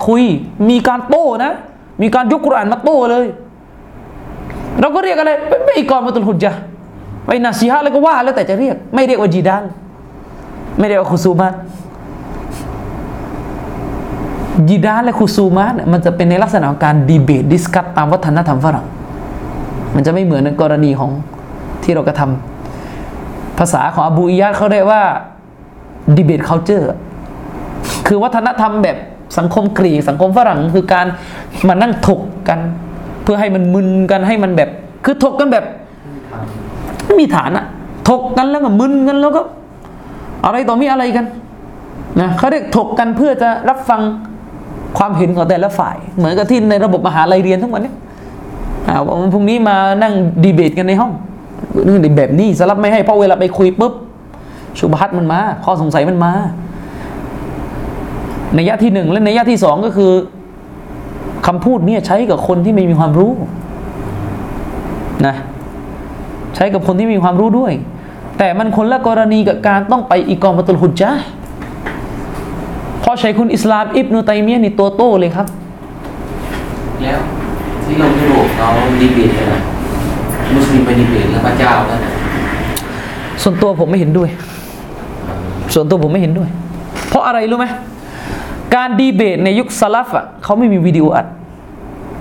คุย มีการโต้นะ มีการยกกุรานมาโต้เลย เราก็เรียกอะไร ไม่ไม่إقامة الحجةไปنصيحةแล้วก็ว่าแล้วแต่จะเรียก ไม่เรียกว่าجدالไม่เรียกว่าخصومة جدال และ خصومة เนี่ยมันจะเป็นในลักษณะของการ debate discuss ตามวัฒนธรรมฝรั่ง มันจะไม่เหมือนในกรณีของที่เรากระทำ ภาษาของอบูอียาดเขาเรียกว่าดีเบต culture คือวัฒนธรรมแบบสังคมกรีกสังคมฝรั่งคือการมานั่งถกกัน เพื่อให้มันมึนกันให้มันแบบ คือถกกันแบบไม่มีฐานอะถกกันแล้วก็มึนกันแล้วก็ อะไรต่อมีอะไรกันนะเขาเรียกถกกันเพื่อจะรับฟังความเห็นของแต่ละฝ่าย เหมือนกับที่ในระบบมหาลัยเรียนทั้งวันเนี้อ่าวันพรุ่งนี้มานั่งดีเบตกันในห้อง นี่แบบนี้สลับไม่ให้เพราะเวลาไปคุยปุ๊บชุบฮัตมันมาข้อสงสัยมันมาในยะที่หนึ่งและในยะที่สองก็คือคำพูดเนี่ยใช้กับคนที่ไม่มีความรู้นะใช้กับคนที่มีความรู้ด้วย แต่มันคนละกรณีกับการต้องไปอีกองมัตุลฮุจญะห์เพราะใช้คุณอิสลามอิบนุตัยมียนี่ตัวโตเลยครับ แล้วที่เรายุโรปเราดีเบตกันนะ มุสลิมไปดีเบตเรื่องพระเจ้าแล้วนะส่วนตัวผมไม่เห็นด้วย ส่วนตัวผมไม่เห็นด้วย เพราะอะไรรู้ไหมการดีเบตในยุคสลัฟอะเขาไม่มีวิดีโออัด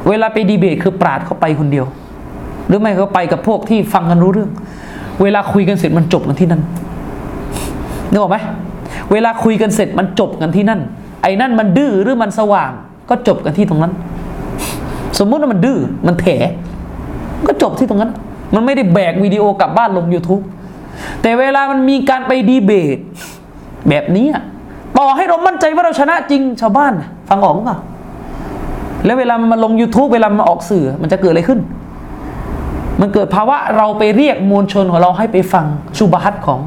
เวลาไปดีเบตคือปราดเขาไปคนเดียว หรือไม่ก็ไปกับพวกที่ฟังกันรู้เรื่อง เวลาคุยกันเสร็จมันจบกันที่นั่นนึกออกไหมเวลาคุยกันเสร็จมันจบกันที่นั่น ไอ้นั่นมันดื้อหรือมันสว่าง ก็จบกันที่ตรงนั้น สมมุติว่ามันดื้อมันแถ ก็จบที่ตรงนั้น มันไม่ได้แบกวิดีโอกลับบ้านลง YouTube แต่เวลามันมีการไปดีเบต แบบนี้อะต่อให้เรามั่นใจว่าเราชนะจริงชาวบ้าน ฟังออกหรือเปล่าแล้วเวลามันมาลง YouTube เวลามันมาออกสื่อมันจะเกิดอะไรขึ้น มันเกิดภาวะเราไปเรียกมวลชนของเราให้ไปฟังชุบฮัตของ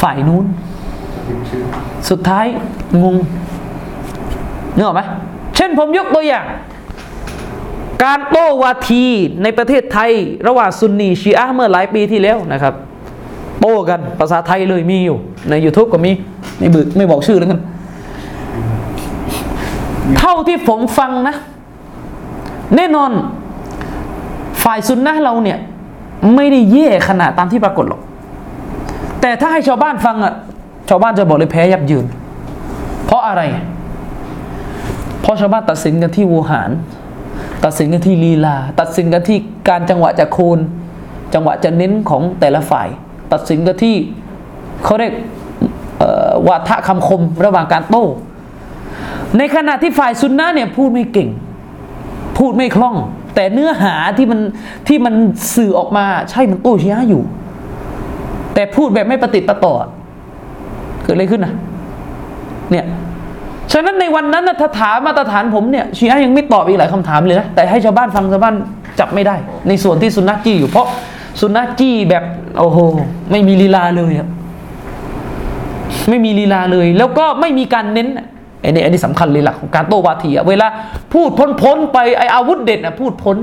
ฝ่ายนู้น สุดท้ายงงนึกออกไหมเช่นผมยกตัวอย่าง การโต้วาทีในประเทศไทย ระหว่างซุนนีชีอะเมื่อหลายปีที่แล้วนะครับ โต้กันภาษาไทยเลยมีอยู่ ใน YouTube ก็มีไม่บึกไม่บอกชื่อแล้วกันเท่าที่ผมฟังนะ แน่นอนฝ่ายซุนนะเราเนี่ย ไม่ได้แย่ขนาดตามที่ปรากฏหรอก แต่ถ้าให้ชาวบ้านฟังอะชาวบ้านจะบอกเลยแพ้ยับยืน เพราะอะไร เพราะชาวบ้านตัดสินกันที่วูหาร ตัดสินกันที่ลีลา ตัดสินกันที่การจังหวะจะโคนจังหวะจะเน้นของแต่ละฝ่าย ตัดสินกันที่เขาเรียกเอ่อวาทะคำคมระหว่างการโต้ ในขณะที่ฝ่ายซุนนะเนี่ยพูดไม่เก่ง พูดไม่คล่อง แต่เนื้อหาที่มันที่มันสื่อออกมาใช่มันโต้ชียอยู่ แต่พูดแบบไม่ประติดประต่อเกิดอะไรขึ้นนะเนี่ย ฉะนั้นในวันนั้นนะถ้าถามมาตรฐานผมเนี่ยชีอะยังไม่ตอบอีกหลายคำถามเลยนะแต่ให้ชาวบ้านฟังชาวบ้านจับไม่ได้ ในส่วนที่สุนนะจี้อยู่เพราะสุนนะจี้แบบโอ้โหไม่มีลีลาเลยอะไม่มีลีลาเลย แล้วก็ไม่มีการเน้นอะไอ้นี่อันนี้สำคัญเลยหลักของการโต้วาทีอะเวลาพูดพ้นพ้นๆไปไออาวุธเด็ดอะพูดพ้น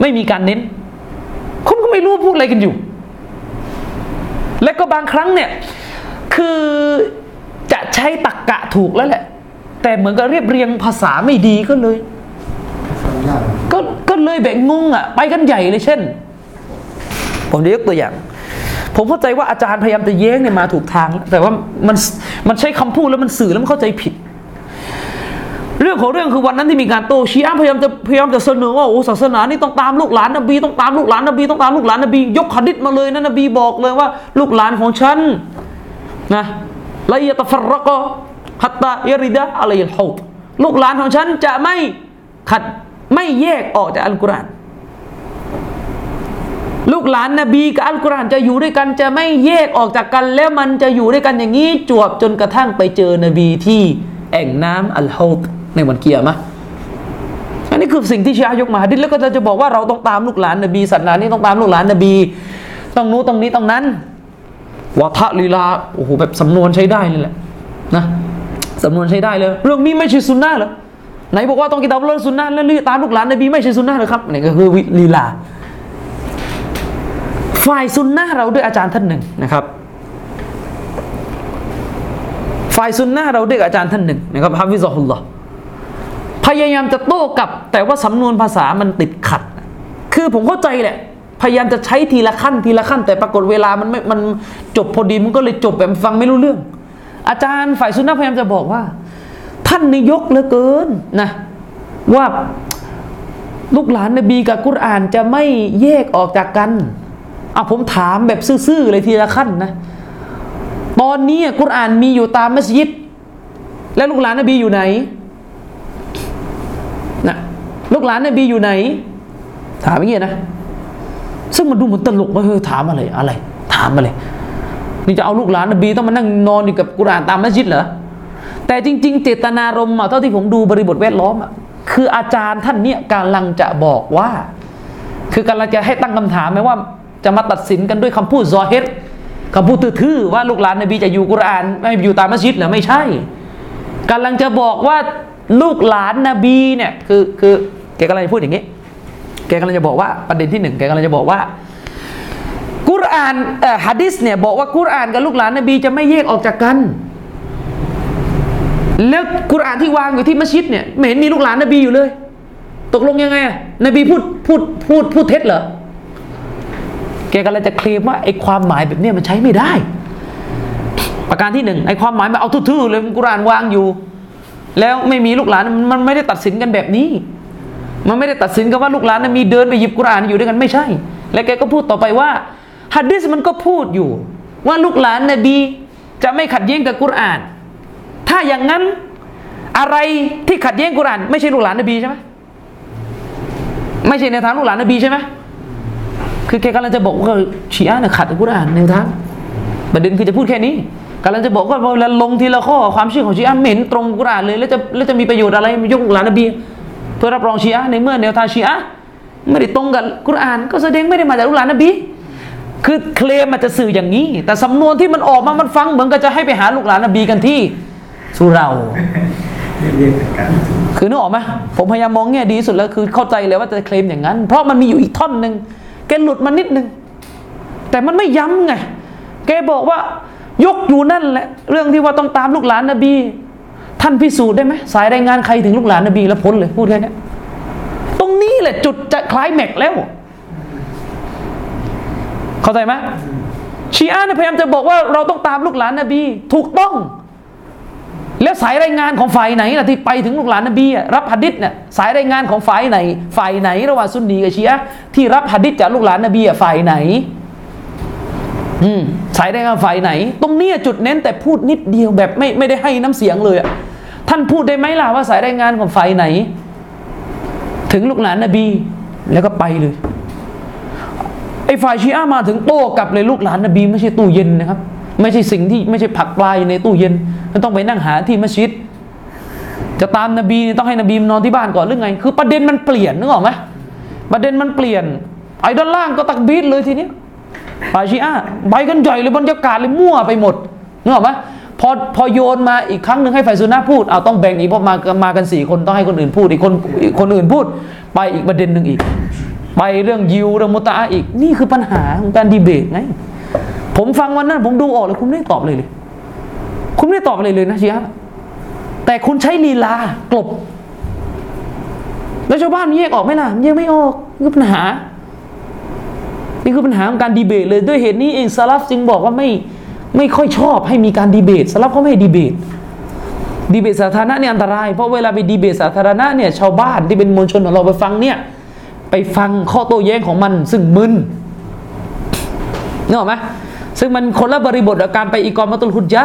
ไม่มีการเน้นคนก็ไม่รู้พูดอะไรกันอยู่ และก็บางครั้งเนี่ยคือจะใช้ตักกะถูกแล้วแหละ แต่เหมือนกับเรียบเรียงภาษาไม่ดีก็เลย ก็ก็เลยแบบงงอะ ไปกันใหญ่เลยเช่น ผมจะยกตัวอย่าง ผมเข้าใจว่าอาจารย์พยายามจะแย้งเนี่ยมาถูกทาง แต่ว่ามันมันใช้คำพูดแล้วมันสื่อแล้วมันเข้าใจผิด เรื่องของเรื่องคือวันนั้นที่มีการโต้ชีอะห์พยายามจะพยายามจะเสนอว่าโอ้ศาสนานี่ต้องตามลูกหลานนบีต้องตามลูกหลานนบีต้องตามลูกหลานนบียกหะดิษมาเลยนะนบีบอกเลยว่า ลูกหลานของฉันนะละยะตะฟรรกะ ฮัตตายริดะอะไรยัลฮาวดลูกหลานของฉันจะไม่ขัดไม่แยกออกจากอัลกุรอานลูกหลานนบีกับอัลกุรอานจะอยู่ด้วยกันจะไม่แยกออกจากกัน แล้วมันจะอยู่ด้วยกันอย่างนี้จวบจนกระทั่งไปเจอนบีที่แอ่งน้ำอัลฮาวดในวันเกียร์มะอันนี้คือสิ่งที่ชีอะห์ยกมาหะดิษแล้วก็จะบอกว่าเราต้องตามลูกหลานนบีศาสนานี้ต้องตามลูกหลานนบี ต้องนู้นต้องนี้ต้องนั้นวาทะลีลาโอ้โหแบบสำนวนใช้ได้เลยแหละนะ สำนวนใช้ได้เลย เรื่องนี้ไม่ใช่ซุนนะห์เหรอไหนบอกว่าต้องกินตามเรื่องซุนนะแล้วตามลูกหลานนบีไม่ใช่ซุนนะห์เหรอครับนี่ก็คือวิลีลา ฝ่ายซุนนะเราด้วยอาจารย์ท่านหนึ่งนะครับฝ่ายซุนนะเราด้วยอาจารย์ท่านหนึ่งนะครับฮะฟิซะฮุลลอฮ์พยายามจะโต้กลับ แต่ว่าสำนวนภาษามันติดขัด คือผมเข้าใจแหละ พยายามจะใช้ทีละขั้นทีละขั้น แต่ปรากฏเวลามันไม่มันจบพอดีมันก็เลยจบแบบฟังไม่รู้เรื่อง อาจารย์ฝ่ายซุนนะพยายามจะบอกว่า ท่านนี่ยกเหลือเกินนะว่าลูกหลานนบีกับกุรอานจะไม่แยกออกจากกันอะผมถามแบบซื่อๆเลยทีละขั้นนะ ตอนนี้กุรอานมีอยู่ตามมัสยิด แล้วลูกหลานนบีอยู่ไหนนะลูกหลานนบีอยู่ไหน ถามอย่างเงี้ยนะ ซึ่งมันดูเหมือนตลกว่าเฮ้ยถามอะไรอะไร ถามอะไร นี่จะเอาลูกหลานนบีต้องมานั่งนอนอยู่กับกุรานตามมัสยิดเหรอแต่จริง ๆ เจตนารมณ์เท่าที่ผมดูบริบทแวดล้อมอะคืออาจารย์ท่านเนี้ยกำลังจะบอกว่า คือกำลังจะให้ตั้งคำถามไหมว่า จะมาตัดสินกันด้วยคำพูดซอเฮดคำพูดทื่อๆว่าลูกหลานนบีจะอยู่กุรานไม่อยู่ตามมัสยิดเหรอไม่ใช่กำลังจะบอกว่าลูกหลานนบีเนี่ยคือคือแกกำลังจะพูดอย่างนี้ แกกำลังจะบอกว่าประเด็นที่หนึ่งแกกำลังจะบอกว่า กุรอานฮะดิษเนี่ยบอกว่ากุรอานกับลูกหลานนบีจะไม่แยกออกจากกัน แล้วกุรอานที่วางอยู่ที่มัสยิดเนี่ยไม่เห็นมีลูกหลานนบีอยู่เลย ตกลงยังไงอะนบีพูดพูดพูดพูดเท็จเหรอแกก็เลยจะเคลมว่าไอ้ความหมายแบบเนี้ยมันใช้ไม่ได้ ประการที่หนึ่งไอ้ความหมายมันเอาทื่อๆเลยกุรอานวางอยู่ แล้วไม่มีลูกหลานมันไม่ได้ตัดสินกันแบบนี้ มันไม่ได้ตัดสินกันว่าลูกหลานนะมีเดินไปหยิบกุรอานอยู่ด้วยกันไม่ใช่ และแกก็พูดต่อไปว่า ฮัดดิสมันก็พูดอยู่ ว่าลูกหลานนบีจะไม่ขัดแย้งกับกุรอาน ถ้าอย่างนั้นอะไรที่ขัดแย้งกุรอาน ไม่ใช่ลูกหลานนบีใช่ไหมไม่ใช่ในทางลูกหลานนบีใช่ไหมคือแกกำลังจะบอกว่าชีอะห์เนี่ยขัดกับกุรอานในทางประเด็นคือจะพูดแค่นี้กำลังจะบอกว่าเวลาลงทีละข้อความเชื่อของชีอะห์ไม่เห็นตรงกุรอานเลยแล้วจะแล้วจะมีประโยชน์อะไรยกลูกหลานนบี เพื่อรับรองชีอะห์ในเมื่อแนวทางชีอะห์ไม่ได้ตรงกับกุรอาน ก็แสดงไม่ได้มาจากลูกหลานนบี คือเคลมมันจะสื่ออย่างนี้ แต่สำนวนที่มันออกมามันฟังเหมือนกับจะให้ไปหาลูกหลานนบีกันที่สุเราเรียกกันคือนึกออกไหมผมพยายามมองแง่ดีที่สุดแล้วคือเข้าใจเลยว่าจะเคลมอย่างนั้น เพราะมันมีอยู่อีกท่อนหนึ่งแกหลุดมานิดนึง แต่มันไม่ย้ำไง แกบอกว่ายกอยู่นั่นแหละ เรื่องที่ว่าต้องตามลูกหลานนบี ท่านพิสูจน์ได้ไหมสายรายงานใครถึงลูกหลานนบีแล้วพ้นเลยพูดแค่เนี้ยตรงนี้แหละจุดจะคล้ายแม็กซ์แล้ว เข้าใจไหมชีอะห์เนี่ยพยายามจะบอกว่าเราต้องตามลูกหลานนบี ถูกต้อง แล้วสายรายงานของฝ่ายไหนล่ะที่ไปถึงลูกหลานนบีรับหะดิษเนี่ยสายรายงานของฝ่ายไหน ฝ่ายไหนระหว่างซุนนีกับชีอะห์ที่รับหะดิษจากลูกหลานนบีฝ่ายไหนอืมสายรายงานฝ่ายไหน ตรงเนี้ยจุดเน้นแต่พูดนิดเดียวแบบไม่ไม่ได้ให้น้ำเสียงเลยอะท่านพูดได้ไหมล่ะว่าสายรายงานของฝ่ายไหน ถึงลูกหลานนบี แล้วก็ไปเลย อ้ฝ่ายชีอะมาถึงโต้กลับเลยลูกหลานนบีไม่ใช่ตู้เย็นนะครับ ไม่ใช่สิ่งที่ไม่ใช่ผักปลาอยู่ในตู้เย็นมันต้องไปนั่งหาที่มัสยิด จะตามนบีต้องให้นบีนอนที่บ้านก่อนหรือไง คือประเด็นมันเปลี่ยนนึกออกไหมประเด็นมันเปลี่ยน ไอ้ด้านล่างก็ตักบีดเลยทีนี้ฝ่ายชีอะใบกันใหญ่เลยบรรยากาศเลยมั่วไปหมดนึกออกไหมพอพอโยนมาอีกครั้งหนึ่งให้ฝ่ายซุนนะพูดเอาต้องแบ่งอีกเพราะมามากันสี่คนต้องให้คนอื่นพูดอีกคนคนอื่นพูด ไปอีกประเด็นหนึ่งอีก ไปเรื่องยิวเรื่องมุตะอีก นี่คือปัญหาของการดีเบตไง ผมฟังวันนั้น ผมดูออกเลยคุณไม่ตอบเลยเลย คุณไม่ตอบอะไรเลยนะชียะแต่คุณใช้ลีลากลบ แล้วชาวบ้านมันแยกออกไหมล่ะมันแยกไม่ออกนี่คือปัญหา นี่คือปัญหาของการดีเบตเลยด้วยเหตุนี้เองซาลฟจึงบอกว่าไม่ไม่ค่อยชอบให้มีการดีเบตซาลฟเขาไม่ให้ดีเบต ดีเบตสาธารณะเนี่ยอันตราย เพราะเวลาไปดีเบตสาธารณะเนี่ยชาวบ้านที่เป็นมวลชนของเราไปฟังเนี่ย ไปฟังข้อโต้แย้งของมัน ซึ่งมึนนึกออกไหมซึ่งมันคนละบริบทกับการไปอีกอมัตุลฮุจยะ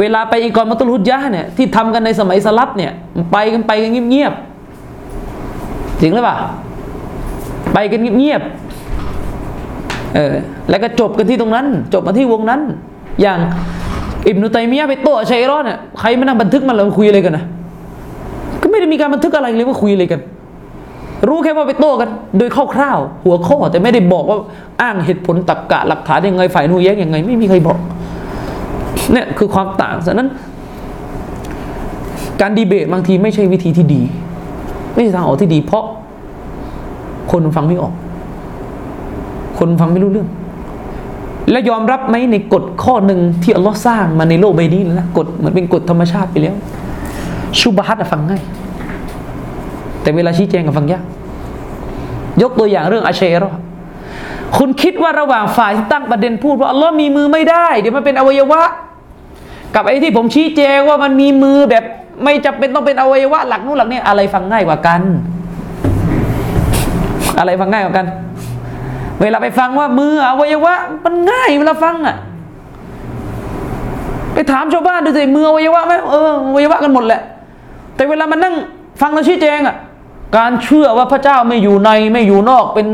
เวลาไปอีกอมัตุลฮุจยะเนี่ยที่ทำกันในสมัยสลับเนี่ยไปกันไปกันเงียบๆจริงหรือเปล่าไปกันเงียบๆเออแล้วก็จบกันที่ตรงนั้น จบมาที่วงนั้น อย่างอิบนุตัยมียะไปโต้ชัยรอดเนี่ยใครไม่นั่งบันทึกมันแล้วคุยอะไรกันนะก็ไม่ได้มีการบันทึกอะไรเลยว่าคุยอะไรกัน รู้แค่ว่าไปโต้กัน โดยคร่าวๆหัวข้อ แต่ไม่ได้บอกว่าอ้างเหตุผลตรรกะหลักฐานยังไงฝ่ายนู้นแย้งยังไง ไม่มีใครบอกเนี่ยคือความต่างฉะนั้น การดีเบตบางทีไม่ใช่วิธีที่ดี ไม่ใช่ทางออกที่ดี เพราะคนฟังไม่ออก คนฟังไม่รู้เรื่อง และยอมรับไหมในกฎข้อหนึ่งที่อัลลอฮ์สร้างมาในโลกใบนี้นะกฎเหมือนเป็นกฎธรรมชาติไปแล้ว ชุบฮัตฟังง่าย แต่เวลาชี้แจงกับฟังยากยกตัวอย่างเรื่องอาเชรอคุณคิดว่าระหว่างฝ่ายที่ตั้งประเด็นพูดว่าอัลลอฮ์มีมือไม่ได้ เดี๋ยวมันเป็นอวัยวะ กับไอ้ที่ผมชี้แจงว่ามันมีมือแบบไม่จำเป็นต้องเป็นอวัยวะหลักนู้นหลักนี้อะไรฟังง่ายกว่ากัน อะไรฟังง่ายกว่ากัน เวลาไปฟังว่ามืออวัยวะ มันง่ายเวลาฟังอะ ไปถามชาวบ้านดูสิมืออวัยวะไหมเอออวัยวะกันหมดแหละ แต่เวลามันนั่งฟังเราชี้แจงอะ การเชื่อว่าพระเจ้าไม่อยู่ในไม่อยู่นอกเป็น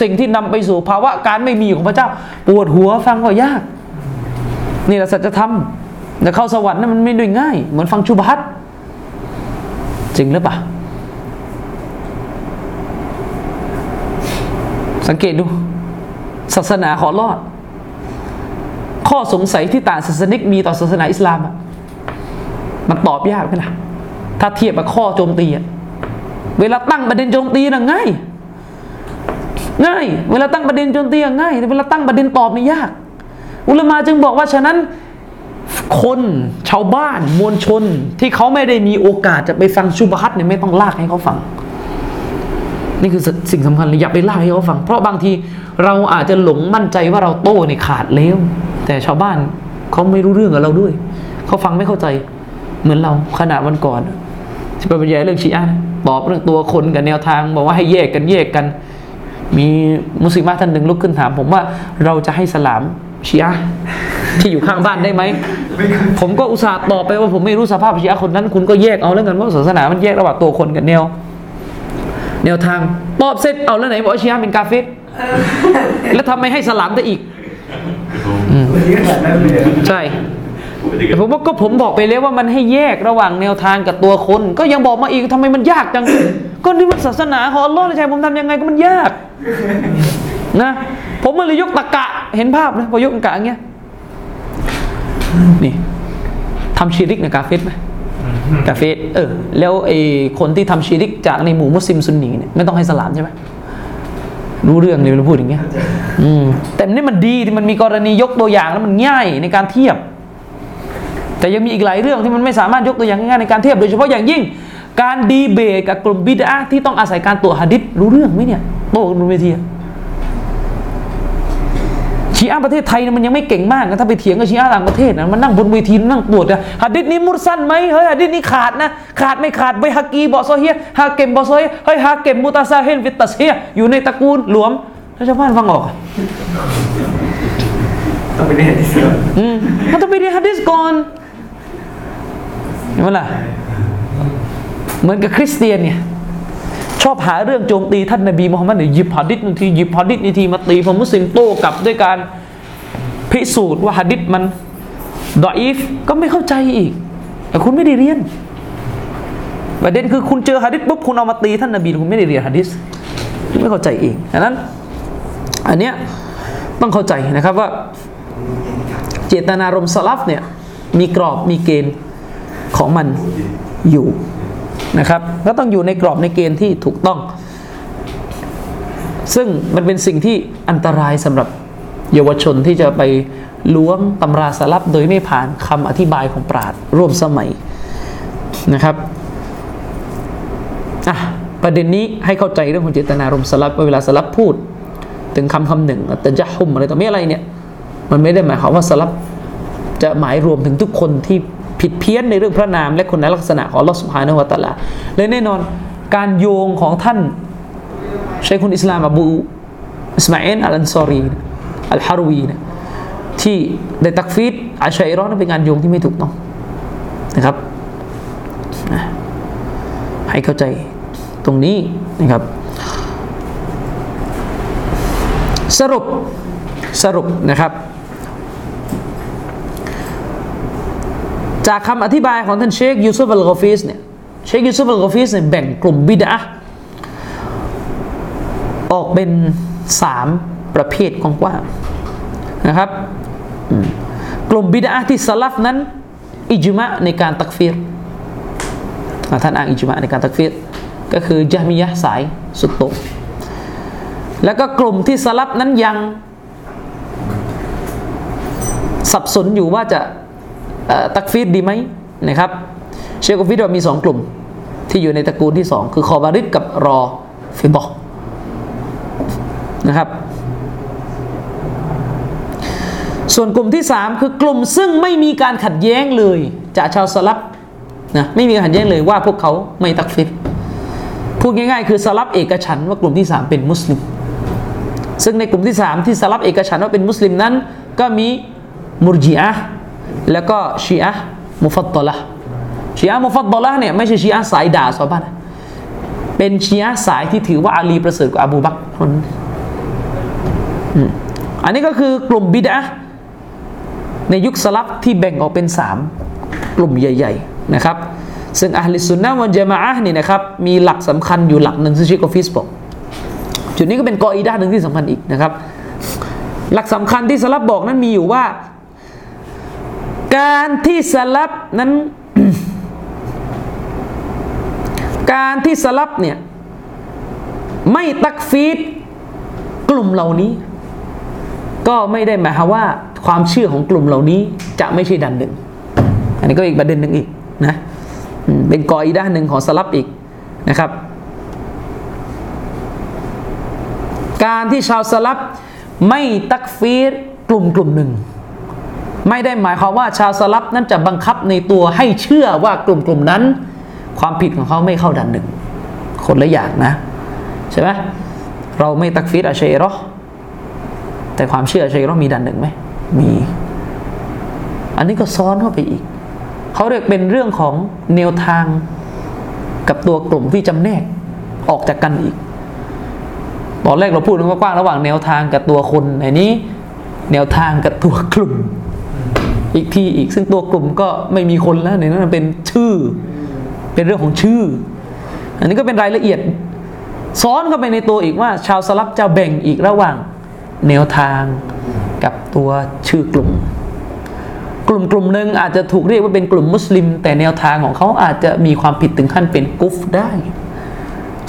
สิ่งที่นำไปสู่ภาวะการไม่มีของพระเจ้า ปวดหัวฟังก็ยาก นี่แหละสัจธรรมแต่เข้าสวรรค์นั้นมันไม่ด้ง่าย เหมือนฟังชุบฮัตจริงหรือเปล่าสังเกตดู ศาสนาขอรอด ข้อสงสัยที่ต่างศาสนิกมีต่อศาสนาอิสลามอะมันตอบยากไหมล่ะ ถ้าเทียบกับข้อโจมตีอะ เวลาตั้งประเด็นโจมตีนะง่ายง่าย เวลาตั้งประเด็นโจมตีง่ายแต่เวลาตั้งประเด็นตอบนี่ยาก อุลมาจึงบอกว่าฉะนั้นคนชาวบ้านมวลชนที่เขาไม่ได้มีโอกาสจะไปฟังชุบฮัตเนี่ยไม่ต้องลากให้เขาฟัง นี่คือสิ่งสำคัญเลยอย่าไปลากให้เขาฟัง เพราะบางทีเราอาจจะหลงมั่นใจว่าเราโต้ในขาดแล้ว แต่ชาวบ้านเขาไม่รู้เรื่องกับเราด้วย เขาฟังไม่เข้าใจเหมือนเราขนาดวันก่อนที่ไปบรรยายเรื่องชีอะห์ ตอบเรื่องตัวคนกับแนวทาง บอกว่าให้แยกกันแยกกัน มีมุสลิมท่านหนึ่งลุกขึ้นถาม ผมว่าเราจะให้สลามชีอะที่อยู่ข้างบ้านได้ไหม ผมก็อุตส่าห์ตอบไปว่าผมไม่รู้สภาพชีอะคนนั้น คุณก็แยกเอาแล้วกันว่าศาสนามันแยกระหว่างตัวคนกับแนว แนวทางตอบเสร็จเอาแล้วไหนบอกชีอะเป็นกาเฟรแล้วทำไมให้สลามได้อีกใช่ แต่ผมว่าก็ผมบอกไปแล้วว่ามันให้แยกระหว่างแนวทางกับตัวคน ก็ยังบอกมาอีกทำไมมันยากจัง ก็นี่มันศาสนาของอัลลอฮ์เลยใช่ผมทำยังไงก็มันยากนะ ผมมันเลยยกตะกะเห็นภาพนะพอยกตะกะอย่างเงี้ยนี่ทำชีริกในกาเฟสไหมกาเฟสเออ แล้วไอ้คนที่ทำชีริกจากในหมู่มุสลิมซุนนีเนี่ยไม่ต้องให้สลามใช่ไหมรู้เรื่องเลยเวลาพูดอย่างเงี้ย อืม แต่นี่มันดีที่มันมีกรณียกตัวอย่างแล้วมันง่ายในการเทียบ แต่ยังมีอีกหลายเรื่องที่มันไม่สามารถยกตัวอย่างง่ายๆในการเทียบโดยเฉพาะอย่างยิ่ง การดีเบตกับกลุ่มบิดาที่ต้องอาศัยการตรวจหะดิษรู้เรื่องไหมเนี่ยโต้กันบนเวทีอะชชีอะห์ประเทศไทยเนี่ยมันยังไม่เก่งมากนะถ้าไปเถียงกับชีอะห์ต่างประเทศนะมันนั่งบนเวทีนั่งตรวจนะฮัดดิษนี้มุรซันไหมเฮ้ยฮัดดิษนี้ขาดนะขาดไม่ขาดไปฮักกีบอซอเฮียฮาเก็มบอซอเฮียเฮ้ยฮาเก็มมุตาซาเฮนฟิตตัสเฮียอยู่ในตระกูลหลวมแล้วชาวบ้านฟังออกอะต้องไปเรียนที่เสืออืมมันต้องไปเรียนฮัดดิษก่อน เห็นไหมล่ะเหมือนกับคริสเตียนเนี่ยชอบหาเรื่องโจมตีท่านนบีมุฮัมมัดเนี่ยหยิบฮัดดิษนาทีหยิบฮัดดิษนาทีมาตีพอมุสลิมโต้กลับด้วยการพิสูจน์ว่าฮัดดิษมันดออีฟก็ไม่เข้าใจอีก แต่คุณไม่ได้เรียนประเด็นคือคุณเจอฮัดดิษปุ๊บคุณเอามาตีท่านนบีคุณไม่ได้เรียนฮัดดิษไม่เข้าใจเองดังนั้น อันเนี้ยต้องเข้าใจนะครับว่า เจตนารมณ์สลับเนี่ยมีกรอบมีเกณฑ์ ของมันอยู่นะครับก็ต้องอยู่ในกรอบในเกณฑ์ที่ถูกต้อง ซึ่งมันเป็นสิ่งที่อันตรายสำหรับเยาวชนที่จะไปล้วงตำราสลับโดยไม่ผ่านคำอธิบายของปราดร่วมสมัยนะครับอะประเด็นนี้ให้เข้าใจเรื่องของเจตนารมณ์สลับเวลาสลับพูด ถึงคำคำหนึ่งتجهمอะไรต่อไม่อะไรเนี่ย มันไม่ได้หมายความว่าสลัฟจะหมายรวมถึงทุกคนที่ ผิดเพี้ยนในเรื่องพระนามและคุณลักษณะของالله سبحانه وتعالىและแน่นอนการโยงของท่านชัยคุลอิสลามอบูอิสมาอิลอัลอันซอรีอัลฮารวีที่ได้تكفير อะชาอิเราะฮ์นั้นเป็นการโยงที่ไม่ถูกต้องนะครับ ให้เข้าใจตรงนี้นะครับ สรุปสรุปนะครับ จากคำอธิบายของท่านเชคยูซุฟอัลกอฟิสเนี่ยเชคยูซุฟอัลกอฟิสเนี่ยแบ่งกลุ่มบิดอะออกเป็นสามประเภทกว้างๆนะครับกลุ่มบิดอะที่สลัฟนั้นإجماع ในการ تكفير ท่านอ้าง إجماع ในการ تكفير ก็คือญะฮ์มียะฮ์สายสุดโต่งแล้วก็กลุ่มที่สลัฟนั้นยังสับสนอยู่ว่าจะ تكفيرดีไหมนะครับ เชคกอฟิสว่ามีสองกลุ่มที่อยู่ในตระกูลที่สองคือคอวาริจกับรอฟิเฎาะฮ์นะครับ ส่วนกลุ่มที่สามคือกลุ่มซึ่งไม่มีการขัดแย้งเลย จากชาวสลับนะไม่มีการขัดแย้งเลยว่าพวกเขาไม่ตักฟิดพูดง่ายๆ คือสลับเอกฉันว่ากลุ่มที่สามเป็นมุสลิม ซึ่งในกลุ่มที่สามที่สลับเอกฉันว่าเป็นมุสลิมนั้น ก็มีมุรจิอะ แล้วก็ชีอะห์มุฟัดตละชีอะห์มุฟัดตละเนี่ยไม่ใช่ชีอะห์สายด่าซอบะห์นเป็นชีอะห์สายที่ถือว่าอาลีประเสริฐกว่าอบูบักคนอันนี้ก็คือกลุ่มบิดะในยุคสลับที่แบ่งออกเป็นสามกลุ่มใหญ่ ๆ นะครับ ซึ่งอัลลิสุนนะวันจามะอะห์นี่นะครับ มีหลักสำคัญอยู่หลักหนึ่งซึ่งเชคกอฟิสบอกจุดนี้ก็เป็นกออีดาหนึ่งที่สำคัญอีกนะครับ หลักสำคัญที่สลับบอกนั้นมีอยู่ว่า การที่สลับนั้น การที่สลับเนี่ย ไม่ตักฟีดกลุ่มเหล่านี้ ก็ไม่ได้หมายความว่าความเชื่อของกลุ่มเหล่านี้จะไม่ใช่ดันหนึ่ง อันนี้ก็อีกประเด็นหนึ่งอีกนะเป็นกออีด้านหนึ่งของสลับอีกนะครับ การที่ชาวสลับไม่ตักฟีรกลุ่มกลุ่มหนึ่ง ไม่ได้หมายความว่าชาวสลับนั้นจะบังคับในตัวให้เชื่อว่ากลุ่มกลุ่มนั้น ความผิดของเขาไม่เข้าดันหนึ่ง คนละอย่างนะ ใช่ไหมเราไม่ตักฟีรอาชัยรอแต่ความเชื่ออาชัยรอมีดันหนึ่งไหมมี อันนี้ก็ซ้อนเข้าไปอีก เขาเรียกเป็นเรื่องของแนวทางกับตัวกลุ่มที่จำแนกออกจากกันอีก ตอนแรกเราพูดกว้างระหว่างแนวทางกับตัวคนในนี้ แนวทางกับตัวกลุ่ม อีกที่อีกซึ่งตัวกลุ่มก็ไม่มีคนแล้วในนั้นเป็นชื่อ เป็นเรื่องของชื่อ อันนี้ก็เป็นรายละเอียด ซ้อนเข้าไปในตัวอีกว่า ชาวสลับจะแบ่งอีกระหว่างแนวทางกับตัวชื่อกลุ่ม กลุ่มกลุ่มหนึ่งอาจจะถูกเรียกว่าเป็นกลุ่มมุสลิม แต่แนวทางของเขาอาจจะมีความผิดถึงขั้นเป็นกุฟได้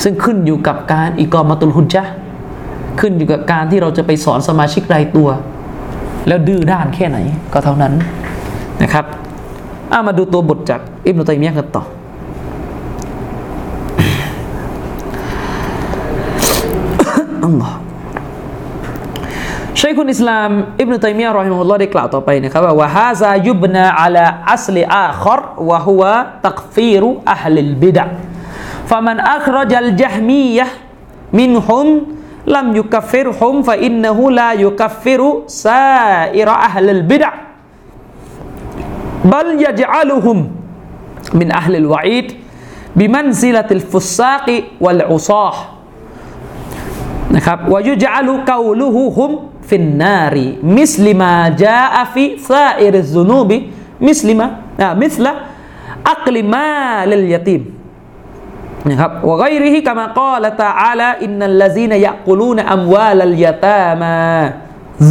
ซึ่งขึ้นอยู่กับการอิกอมาตุลฮุนจะห์ขึ้นอยู่กับการที่เราจะไปสอนสมาชิกรายตัว แล้วดื้อด้านแค่ไหนก็เท่านั้นนะครับอามาดูตัวบทจากอิบนุตัยมียะกันต่ออัลลอฮ์ชัยคุนอิสลามอิบนุตัยมียะห์รอฮิมุลลอฮ์ได้กล่าวต่อไปนะครับว่าวะฮาซายุบนาอัลาอัสลิอาครวะฮุวะตักฟีรุอัลลิลบิดะฟะมันอัครจัลจห์มียะห์منهم ลัมยุกัฟฟิรฮุมฟะอินนะฮูลายุกัฟฟิรุซาอิรอัลลิลบิดะบัลยะจอัลุฮุม من أهل الوعيد بمنزلة الفساق والعصاة นะครับวายุจัลุกาลุฮูฮุมฟินนารีมิสลิมาจาอฟิซาอิรซุนูบิมิสลิมาอ่ามิสละอักลิมาลิลยติม นะครับว่าไกริฮิกามากอละตาอาลาอินนัลลาซีนยะกุลูนอัมวาลัลยะตามา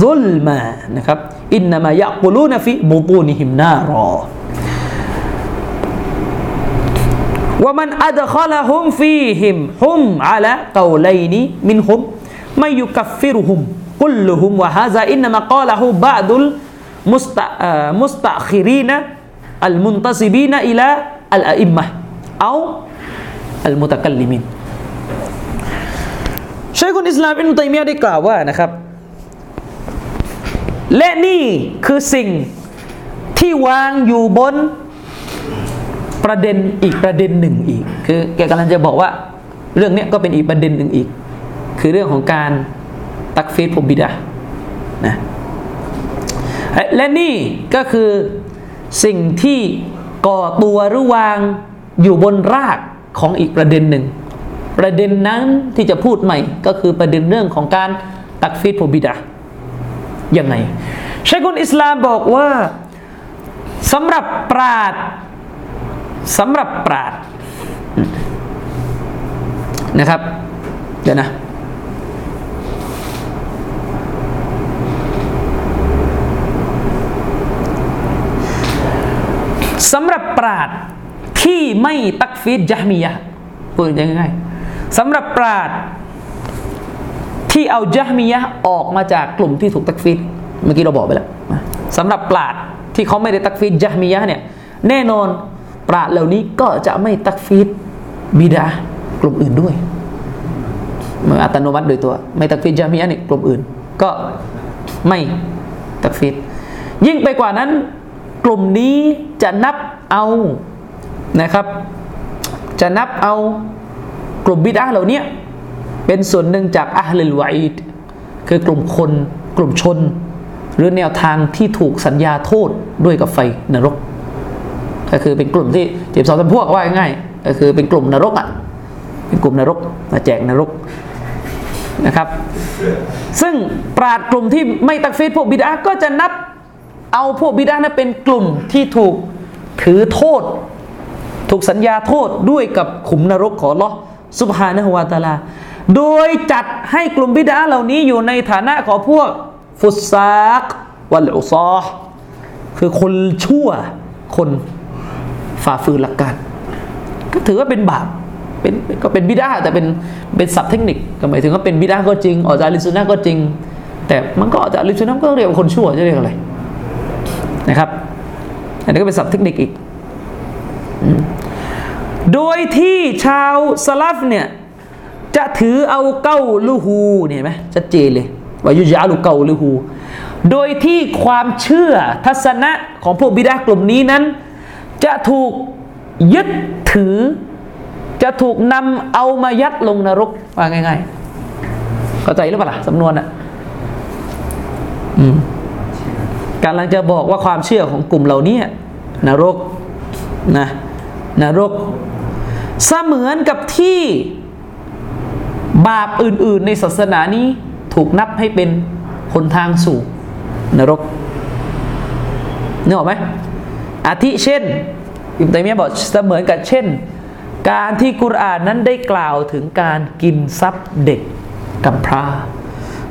ซุลมานะครับอินนามายะกุลูนฟิบุตูนิฮิมนารอว่ามันอัดขละฮุมฟีหิมฮุมอาละกาไลนี้มินฮุมไม่ยุกัฟฟิรุฮุมกุลฮุมวะฮะซาอินนามากอละฮุบะดุลมุสตะมุสตะคิรีนะอัลมุนตัซิบีนะอิลาอัลอิมมะเอา สลามอิบนุตัยมียะได้กล่าวว่านะครับ และนี่คือสิ่งที่วางอยู่บนประเด็นอีกประเด็นหนึ่งอีก คือแกกำลังจะบอกว่า เรื่องนี้ก็เป็นอีกประเด็นหนึ่งอีก คือเรื่องของการตักฟีดพบิดานะและนี่ก็คือสิ่งที่ก่อตัวหรือวางอยู่บนราก ของอีกประเด็นหนึ่ง ประเด็นนั้นที่จะพูดใหม่ก็คือประเด็นเรื่องของการตักฟีดพบิดายังไงชัยกุลอิสลามบอกว่าสำหรับปราดสำหรับปราดนะครับ เดี๋ยวนะสำหรับปราด ที่ไม่ตักฟีดยะมียะพูดยังไงสำหรับปราดที่เอายะมียะออกมาจากกลุ่มที่ถูกตักฟีดเมื่อกี้เราบอกไปแล้วสำหรับปราดที่เขาไม่ได้ตักฟีดยะมียะเนี่ยแน่นอนปราดเหล่านี้ก็จะไม่ตักฟีดบิดากลุ่มอื่นด้วยมื่ออัตโนมัติโดยตัว ไม่ตักฟีดยะมียะเนี่ยกลุ่มอื่น ก็ไม่ตักฟีดยิ่งไปกว่านั้น กลุ่มนี้จะนับเอา นะครับ จะนับเอากลุ่มบิดาเหล่านี้เป็นส่วนหนึ่งจากอัลลิลวาอิดคือกลุ่มคนกลุ่มชน หรือแนวทางที่ถูกสัญญาโทษด้วยกับไฟนรก ก็คือเป็นกลุ่มที่เจ็บสองจำพวกว่าง่ายก็คือเป็นกลุ่มนรกอะเป็นกลุ่มนรกมาแจกนรกนะครับ ซึ่งปราดกลุ่มที่ไม่ตักฟีดพวกบิดาก็จะนับเอาพวกบิดานั้นเป็นกลุ่มที่ถูกถือโทษ ถูกสัญญาโทษด้วยกับขุมนรกของลอสุบฮานะฮวาตาลา โดยจัดให้กลุ่มบิดาเหล่านี้อยู่ในฐานะของพวกฟุตซากวัลอุซอคือคนชั่วคนฝ่าฝืนหลักการ ก็ถือว่าเป็นบาปเป็นก็เป็นบิดาแต่เป็นเป็นศัพท์เทคนิคก็หมายถึงว่าเป็นบิดาก็จริงออกจากลิซุนนะก็จริง แต่มันก็ออกจากลิซุนนะก็เรียกว่าคนชั่วจะเรียกอะไรนะครับ อันนี้ก็เป็นศัพท์เทคนิคอีก โดยที่ชาวสลัฟเนี่ยจะถือเอาเก้าลูฮูเนี่ยไหมชัดเจนเลยว่ายุจาลูเก้าลูฮูโดยที่ความเชื่อทัศนะของพวกบิดากลุ่มนี้นั้น จะถูกยึดถือ จะถูกนำเอามายัดลงนรกว่าง่ายๆเข้าใจหรือเปล่าล่ะสำนวนอะกำลังจะบอกว่าความเชื่อของกลุ่มเหล่านี้นรกนะนรก เสมือนกับที่บาปอื่น ๆ ในศาสนานี้ถูกนับให้เป็นหนทางสู่นรกนึกออกไหมอาทิเช่น อิมตัยมียบอกเสมือนกับเช่น การที่กุรอานนั้นได้กล่าวถึงการกินทรัพย์เด็กกำพร้า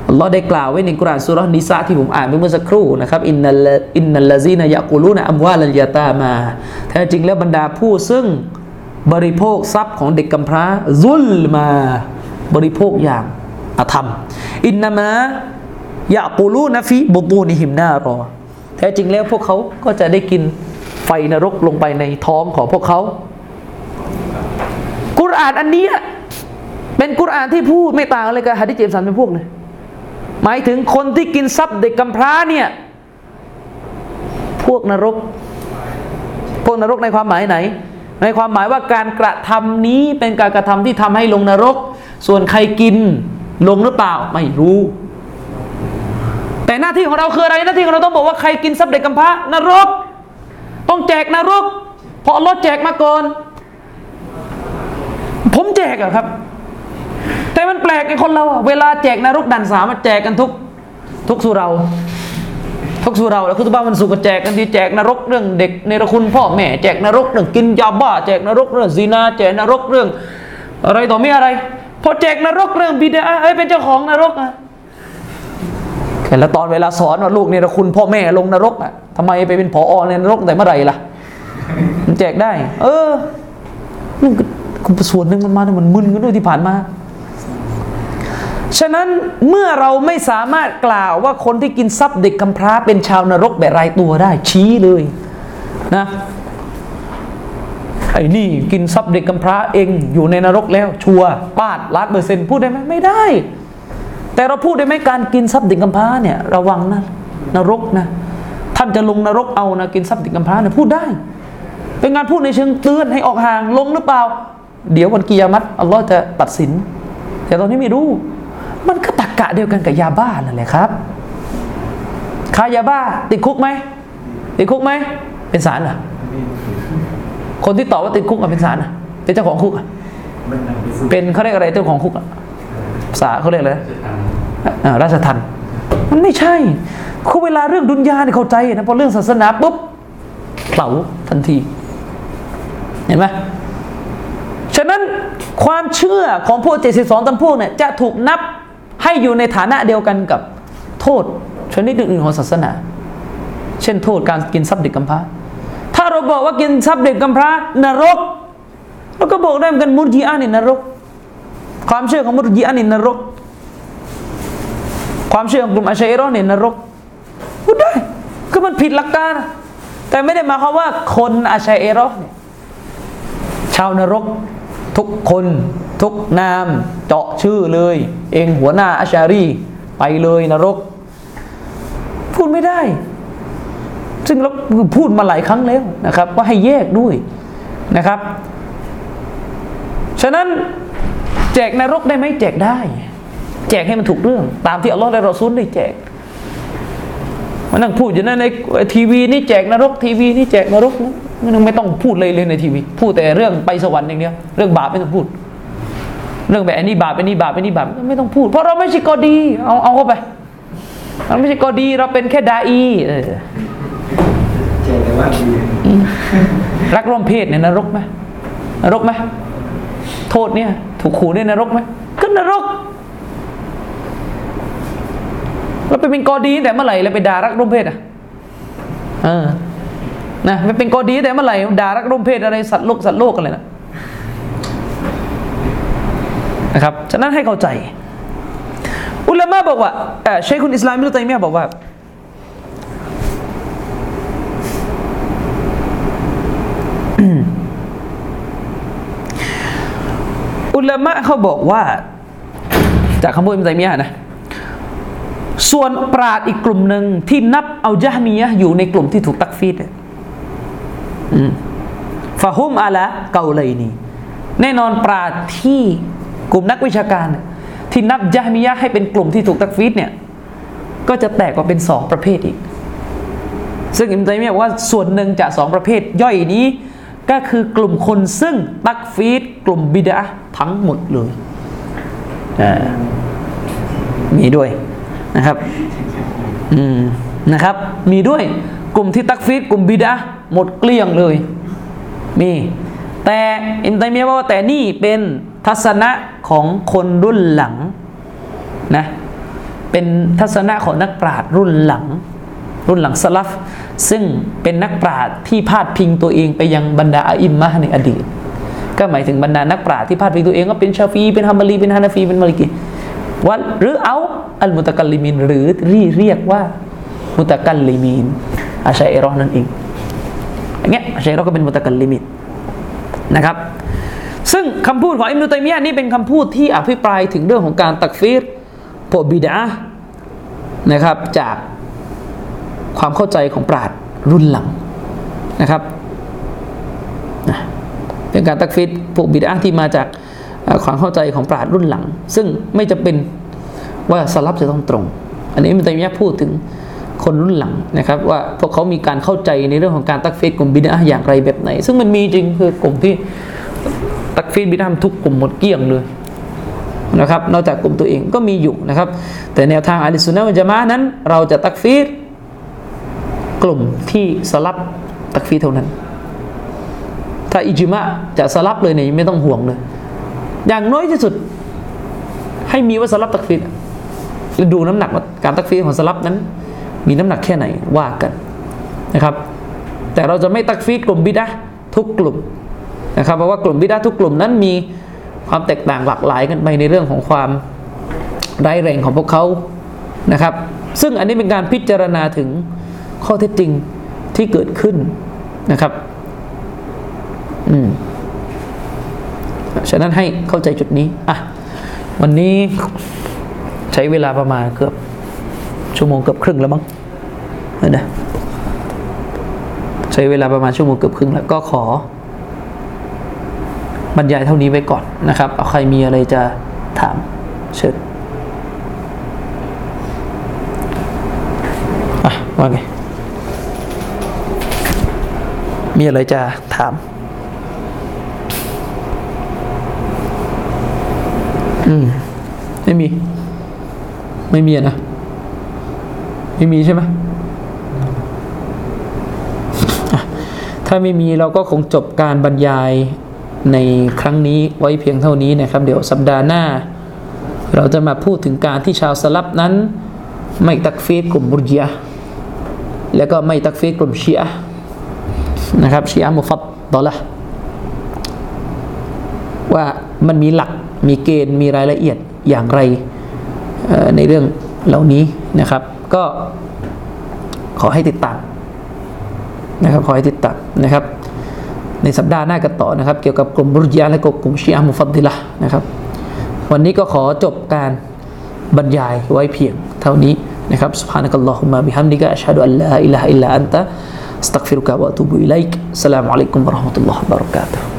อัลลอฮ์ได้กล่าวไว้ในกุรอานสุรานิสาที่ผมอ่านไปเมื่อสักครู่นะครับอินนัลอินนัลลาซีนยะกุลูนอัมวาลัลยาตามาแท้จริงแล้วบรรดาผู้ซึ่ง บริโภคทรัพย์ของเด็กกำพร้าซุลมาบริโภคอย่างอธรรม อินนามะยะกุลูนฟีบุตูนิหิมนารอ แท้จริงแล้วพวกเขาก็จะได้กินไฟนรกลงไปในท้องของพวกเขา กุรอานอันนี้เป็นกุรอานที่พูดไม่ต่างอะไรกับฮะดิษเจมสันเป็นพวกเลยหมายถึงคนที่กินทรัพย์เด็กกำพร้าเนี่ย พวกนรก พวกนรกในความหมายไหน ในความหมายว่าการกระทำนี้เป็นการกระทำที่ทำให้ลงนรก ส่วนใครกินลงหรือเปล่าไม่รู้ แต่หน้าที่ของเราคืออะไรหน้าที่ของเราต้องบอกว่าใครกินทรัพย์เด็กกำพร้านรก ต้องแจกนรกเพราะอัลลอฮ์แจกมาก่อนผมแจกอะครับ แต่มันแปลกไอ้คนเรา เวลาแจกนรกดันสามมันแจกกันทุกทุกสุเรา ทุกสุเราแล้วคือบ้านมันสุกแจกกันที่แจกนรกเรื่องเด็กในระคุณพ่อแม่แจกนรกเรื่องกินยาบ้าแจกนรกเรื่องซีนาแจกนรกเรื่อง อะไรต่อม่อะไรพอแจกนรกเรื่องบิดาเอ้ยเป็นเจ้าของนรกอะแล้วตอนเวลาสอนว่าลูกในระคุณพ่อแม่ลงนรกอะทำไมไปเป็นผอในนรกแต่เมื่อไหร่ล่ะ มันแจกได้ เออนี่ก็ส่วนหนึ่งมันมาเนี่ยมันมึนกันด้วยที่ผ่านมา ฉะนั้นเมื่อเราไม่สามารถกล่าวว่าคนที่กินทรัพย์เด็กกำพร้าเป็นชาวนรกแบบรายตัวได้ ชี้เลยนะไอ้นี่กินทรัพย์เด็กกำพร้าเองอยู่ในนรกแล้ว ชัวร์ปาดล้านเปอร์เซ็นต์พูดได้ไหมไม่ได้ แต่เราพูดได้ไหมการกินทรัพย์เด็กกำพร้าเนี่ยระวังนะนรกนะท่านจะลงนรกเอานะกินทรัพย์เด็กกำพร้าเนี่ยพูดได้ เป็นงานพูดในเชิงเตือนให้ออกห่างลงหรือเปล่า เดี๋ยววันกิยามัตอัลลอฮ์จะตัดสิน แต่ตอนนี้ไม่รู้ มันก็ตักกะเดียวกันกับยาบ้านั่นแหละครับค้ายาบ้า ติดคุกไหมติดคุกไหมเป็นสารเหรอคนที่ตอบว่าติดคุกอะเป็นสารอะเป็นเจ้าของคุกอะเป็นเขาเรียกอะไรเจ้าของคุกอะภาษาเขาเรียกอะไรนะอ่าราชทันมันไม่ใช่คือเวลาเรื่องดุนยาเนี่ยเข้าใจนะพอเรื่องศาสนาปุ๊บเผาทันที เห็นไหมฉะนั้นความเชื่อของพวก72ตำพวกเนี่ยจะถูกนับ ให้อยู่ในฐานะเดียวกันกับโทษชนิดอื่นของศาสนา เช่นโทษการกินทรัพย์เด็กกำพร้า ถ้าเราบอกว่ากินทรัพย์เด็กกำพร้านรกเราก็บอกได้เหมือนกันมุรจีอานี่นรก ความเชื่อของมุรจีอานี่นรก ความเชื่อของกลุ่มอาชัยรอนี่นรกพูดได้คือมันผิดหลักการแต่ไม่ได้หมายความว่าคนอาชัยรอเนี่ยชาวนรก ทุกคนทุกนามเจาะชื่อเลย เองหัวหน้าอาชารีไปเลยนรก พูดไม่ได้ ซึ่งเราพูดมาหลายครั้งแล้วนะครับ ว่าให้แยกด้วยนะครับ ฉะนั้นแจกนรกได้ไหมแจกได้ แจกให้มันถูกเรื่อง ตามที่อัลลอฮ์และรอซูลได้แจกมานั่งพูดอยู่นั่นในทีวีนี่แจกนรกทีวีนี่แจกนรกนะ ไม่ต้องพูดเลยเลยในทีวี พูดแต่เรื่องไปสวรรค์อย่างเดียวเรื่องบาปไม่ต้องพูด เรื่องแบบอันนี้บาปอันนี้บาปอันนี้บาปไม่ต้องพูด เพราะเราไม่ใช่กอดี เอาเอาเข้าไปเราไม่ใช่กอดีเราเป็นแค่ดาอีเออเจ๋งแต่ว่าดีรักร่วมเพศเนี่ยนรกไหมนรกไหมโทษเนี่ย ถูกขู่เนี่ยนรกไหมก็นรกเราไปเป็นกอดีแต่เมื่อไหร่เราไปด่ารักร่วมเพศอะ เออ นะไปเป็นกอดีแต่เมื่อไหร่ด่ารักร่วมเพศอะไรสัตว์โลกสัตว์โลกกันเลยนะนะครับฉะนั้นให้เข้าใจ อุลามะบอกว่าเออเชคคุณอิสลามมิลตัยมียะบอกว่าอุลามะเขาบอกว่า จากคำพูดอิมตัยมียะนะส่วนปราดอีกกลุ่มหนึ่งที่นับเอายะฮ์มียะอยู่ในกลุ่มที่ถูกตักฟีดเนี่ย ฟาฮุมอาละเกาเลยนี่แน่นอนปราดที่กลุ่มนักวิชาการ ที่นับยะมียะให้เป็นกลุ่มที่ถูกตักฟีดเนี่ยก็จะแตกออกเป็นสองประเภทอีก ซึ่งอิมตัยมียะห์บอกว่าส่วนหนึ่งจากสองประเภทย่อยนี้ ก็คือกลุ่มคนซึ่งตักฟีดกลุ่มบิดาทั้งหมดเลยมีด้วยนะครับ อืมนะครับ มีด้วยกลุ่มที่ตักฟีดกลุ่มบิดา หมดเกลี้ยงเลย มี แต่อิมตัยมียะบอกว่าแต่นี่เป็นทัศนะของคนรุ่นหลังนะเป็นทัศนะของนักปราชญ์รุ่นหลัง รุ่นหลังสลัฟซึ่งเป็นนักปราชญ์ที่พาดพิงตัวเองไปยังบรรดาอาอิมมะในอดีต ก็หมายถึงบรรดานักปราชญ์ที่พาดพิงตัวเองก็เป็นชาฟีเป็นฮัมบารีเป็นฮานาฟีเป็นมาลิกีว่าหรือเอาالمتكلمين หรือที่เรียกว่ามุตะกัลลิมินอาชัยเอรอห์นั่นเอง อย่างเงี้ยชัยเรอห์ก็เป็นมุตะกัลลิมินนะครับ ซึ่งคำพูดของอิบนุตัยมียะนี่เป็นคำพูดที่อภิปรายถึงเรื่องของการتكفير พวกบิดอะฮ์นะครับ จากความเข้าใจของปราชญ์รุ่นหลังนะครับเป็นการ تكفيرพวกบิดาที่มาจากความเข้าใจของปราดรุ่นหลัง ซึ่งไม่จะเป็นว่าสลับจะต้องตรง อันนี้มันแต่ยะพูดถึง คนรุ่นหลังนะครับ ว่าพวกเขามีการเข้าใจในเรื่องของการตักฟีดกลุ่มบิดาอย่างไรแบบไหน ซึ่งมันมีจริงคือกลุ่มที่ตักฟีดบิดาทุกกลุ่มหมดเกลี้ยงเลยนะครับนอกจากกลุ่มตัวเองก็มีอยู่นะครับ แต่แนวทางอะลิสุนนะวันจะมานั้น เราจะตักฟีดกลุ่มที่สลับตักฟีดเท่านั้น ถ้าอิจิมะจะสลับเลยเนี่ยไม่ต้องห่วงเลย อย่างน้อยที่สุด ให้มีว่าสลับตักฟีดแล้วดูน้ำหนักว่าการตักฟีดของสลับนั้น มีน้ำหนักแค่ไหนว่ากันนะครับ แต่เราจะไม่ตักฟีดกลุ่มบิดะทุกกลุ่มนะครับ เพราะว่ากลุ่มบิดะทุกกลุ่มนั้นมีความแตกต่างหลากหลายกันไปในเรื่องของความร้ายแรงของพวกเขานะครับ ซึ่งอันนี้เป็นการพิจารณาถึงข้อเท็จจริงที่เกิดขึ้นนะครับอืมฉะนั้นให้เข้าใจจุดนี้อะวันนี้ใช้เวลาประมาณเกือบ ชั่วโมงเกือบครึ่งแล้วมั้งเออนะใช้เวลาประมาณชั่วโมงเกือบครึ่งแล้วก็ขอบรรยายเท่านี้ไว้ก่อนนะครับ เอาใครมีอะไรจะถามเชิญอะว่าไงมีอะไรจะถาม อืม ไม่มี ไม่มีนะ ไม่มีใช่ไหมถ้าไม่มีเราก็คงจบการบรรยายในครั้งนี้ไว้เพียงเท่านี้นะครับ เดี๋ยวสัปดาห์หน้า เราจะมาพูดถึงการที่ชาวสลับนั้น ไม่ตักฟีดกลุ่มมุรจิยะแล้วก็ไม่ตักฟีดกลุ่มชีอะนะครับชีอะมุฟัดดอละว่ามันมีหลักมีเกณฑ์มีรายละเอียดอย่างไรในเรื่องเหล่านี้นะครับ ก็ขอให้ติดตามนะครับขอให้ติดตามนะครับ ในสัปดาห์หน้ากันต่อนะครับ เกี่ยวกับกลุ่มบุรยาและกลุ่มชีอะห์มุฟัดดิละห์นะครับ วันนี้ก็ขอจบการบรรยายไว้เพียงเท่านี้นะครับ سبحانك اللهم بحمدك أشهد أن لا إله إلا أنت أستغفرك وأتوب إليك السلام عليكم ورحمة الله وبركاته